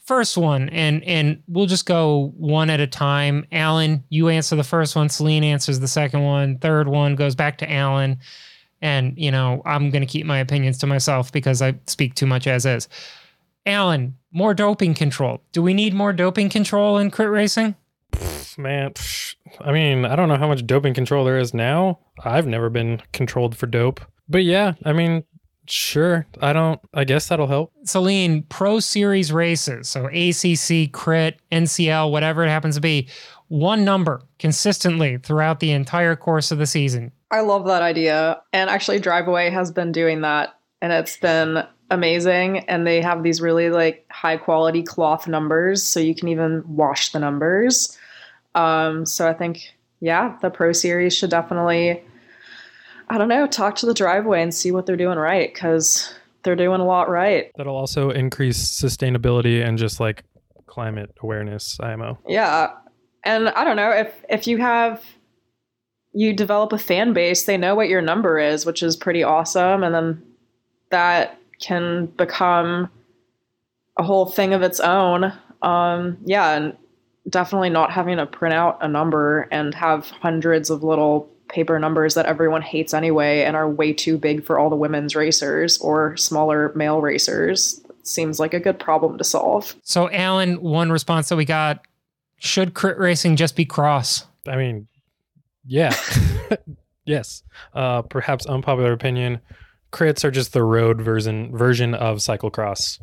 First one, and and we'll just go one at a time. Alan, you answer the first one. Celine answers the second one. Third one goes back to Alan, and you know I'm gonna keep my opinions to myself because I speak too much as is. Alan, more doping control. Do we need more doping control in crit racing? Man, I mean, I don't know how much doping control there is now. I've never been controlled for dope. But yeah, I mean, sure. I don't, I guess that'll help. Celine, Pro Series races, so ACC, Crit, NCL, whatever it happens to be, one number consistently throughout the entire course of the season. I love that idea. And actually, Driveway has been doing that, and it's been amazing. And they have these really like high quality cloth numbers, so you can even wash the numbers. Um, so I think, yeah, the Pro Series should definitely, I don't know, talk to the Driveway and see what they're doing right because they're doing a lot right. That'll also increase sustainability and just like climate awareness, IMO. Yeah. And I don't know if if you have you develop a fan base, they know what your number is, which is pretty awesome and then that can become a whole thing of its own. Um yeah, and definitely not having to print out a number and have hundreds of little paper numbers that everyone hates anyway and are way too big for all the women's racers or smaller male racers seems like a good problem to solve. So, Alan, one response that we got should crit racing just be cross? I mean, yeah. yes. Uh, perhaps unpopular opinion. Crits are just the road version version of cyclocross.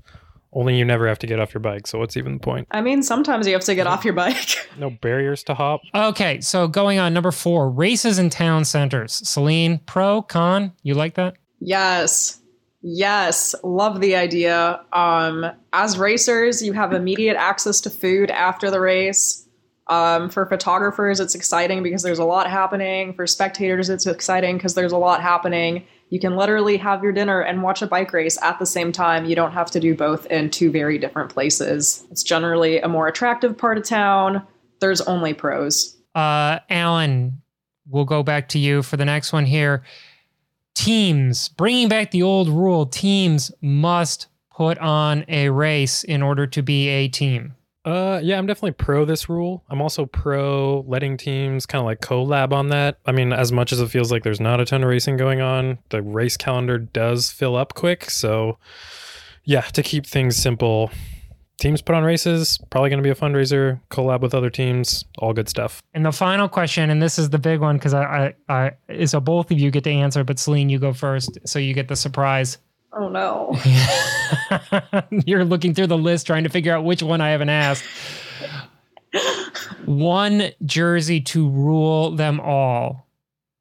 Only you never have to get off your bike. So what's even the point? I mean, sometimes you have to get off your bike. No barriers to hop. Okay, so going on number four races in town centers. Celine, pro, con, you like that? yes. Yes, love the idea. Um, as racers, you have immediate access to food after the race. Um, for photographers, it's exciting because there's a lot happening. For spectators, it's exciting because there's a lot happening. You can literally have your dinner and watch a bike race at the same time. You don't have to do both in two very different places. It's generally a more attractive part of town. There's only pros. Uh, Alan, we'll go back to you for the next one here. Teams, bringing back the old rule, teams must put on a race in order to be a team. Uh, yeah, I'm definitely pro this rule. I'm also pro letting teams kind of like collab on that. I mean, as much as it feels like there's not a ton of racing going on, the race calendar does fill up quick. So, yeah, to keep things simple, teams put on races. Probably going to be a fundraiser. Collab with other teams. All good stuff. And the final question, and this is the big one because I, I, I, so both of you get to answer, but Celine, you go first, so you get the surprise. Oh no. You're looking through the list trying to figure out which one I haven't asked. one jersey to rule them all.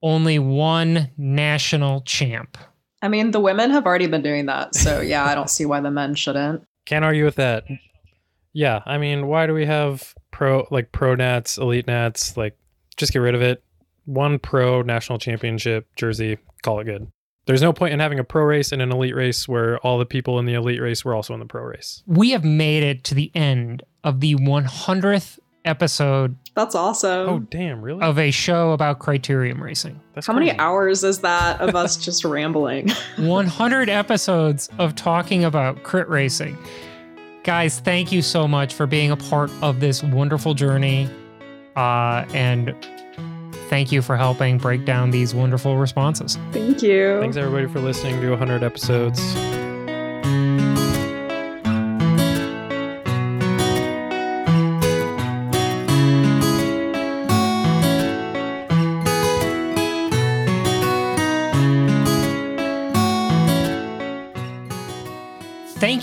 Only one national champ. I mean, the women have already been doing that. So, yeah, I don't see why the men shouldn't. Can't argue with that. Yeah, I mean, why do we have pro like pro nats, elite nats? Like, just get rid of it. One pro national championship jersey, call it good. There's no point in having a pro race and an elite race where all the people in the elite race were also in the pro race. We have made it to the end of the 100th episode. That's awesome. Oh, damn, really? Of a show about criterium racing. That's How crazy. many hours is that of us just rambling? 100 episodes of talking about crit racing. Guys, thank you so much for being a part of this wonderful journey. Uh, and thank you for helping break down these wonderful responses. Thank you. Thanks everybody for listening to 100 episodes.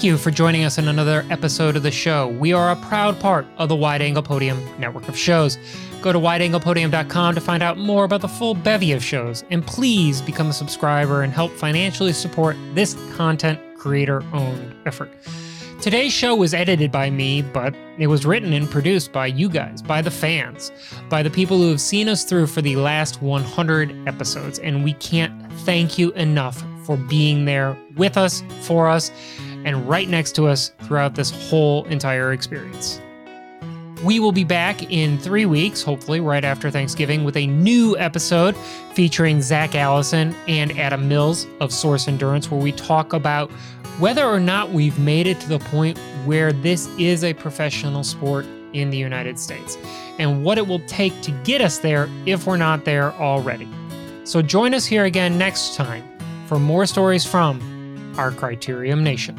You for joining us in another episode of the show. We are a proud part of the Wide Angle Podium network of shows. Go to wideanglepodium.com to find out more about the full bevy of shows, and please become a subscriber and help financially support this content creator owned effort. Today's show was edited by me, but it was written and produced by you guys, by the fans, by the people who have seen us through for the last 100 episodes, and we can't thank you enough for being there with us, for us, and right next to us throughout this whole entire experience. We will be back in three weeks, hopefully right after Thanksgiving, with a new episode featuring Zach Allison and Adam Mills of Source Endurance, where we talk about whether or not we've made it to the point where this is a professional sport in the United States and what it will take to get us there if we're not there already. So join us here again next time for more stories from our Criterium Nation.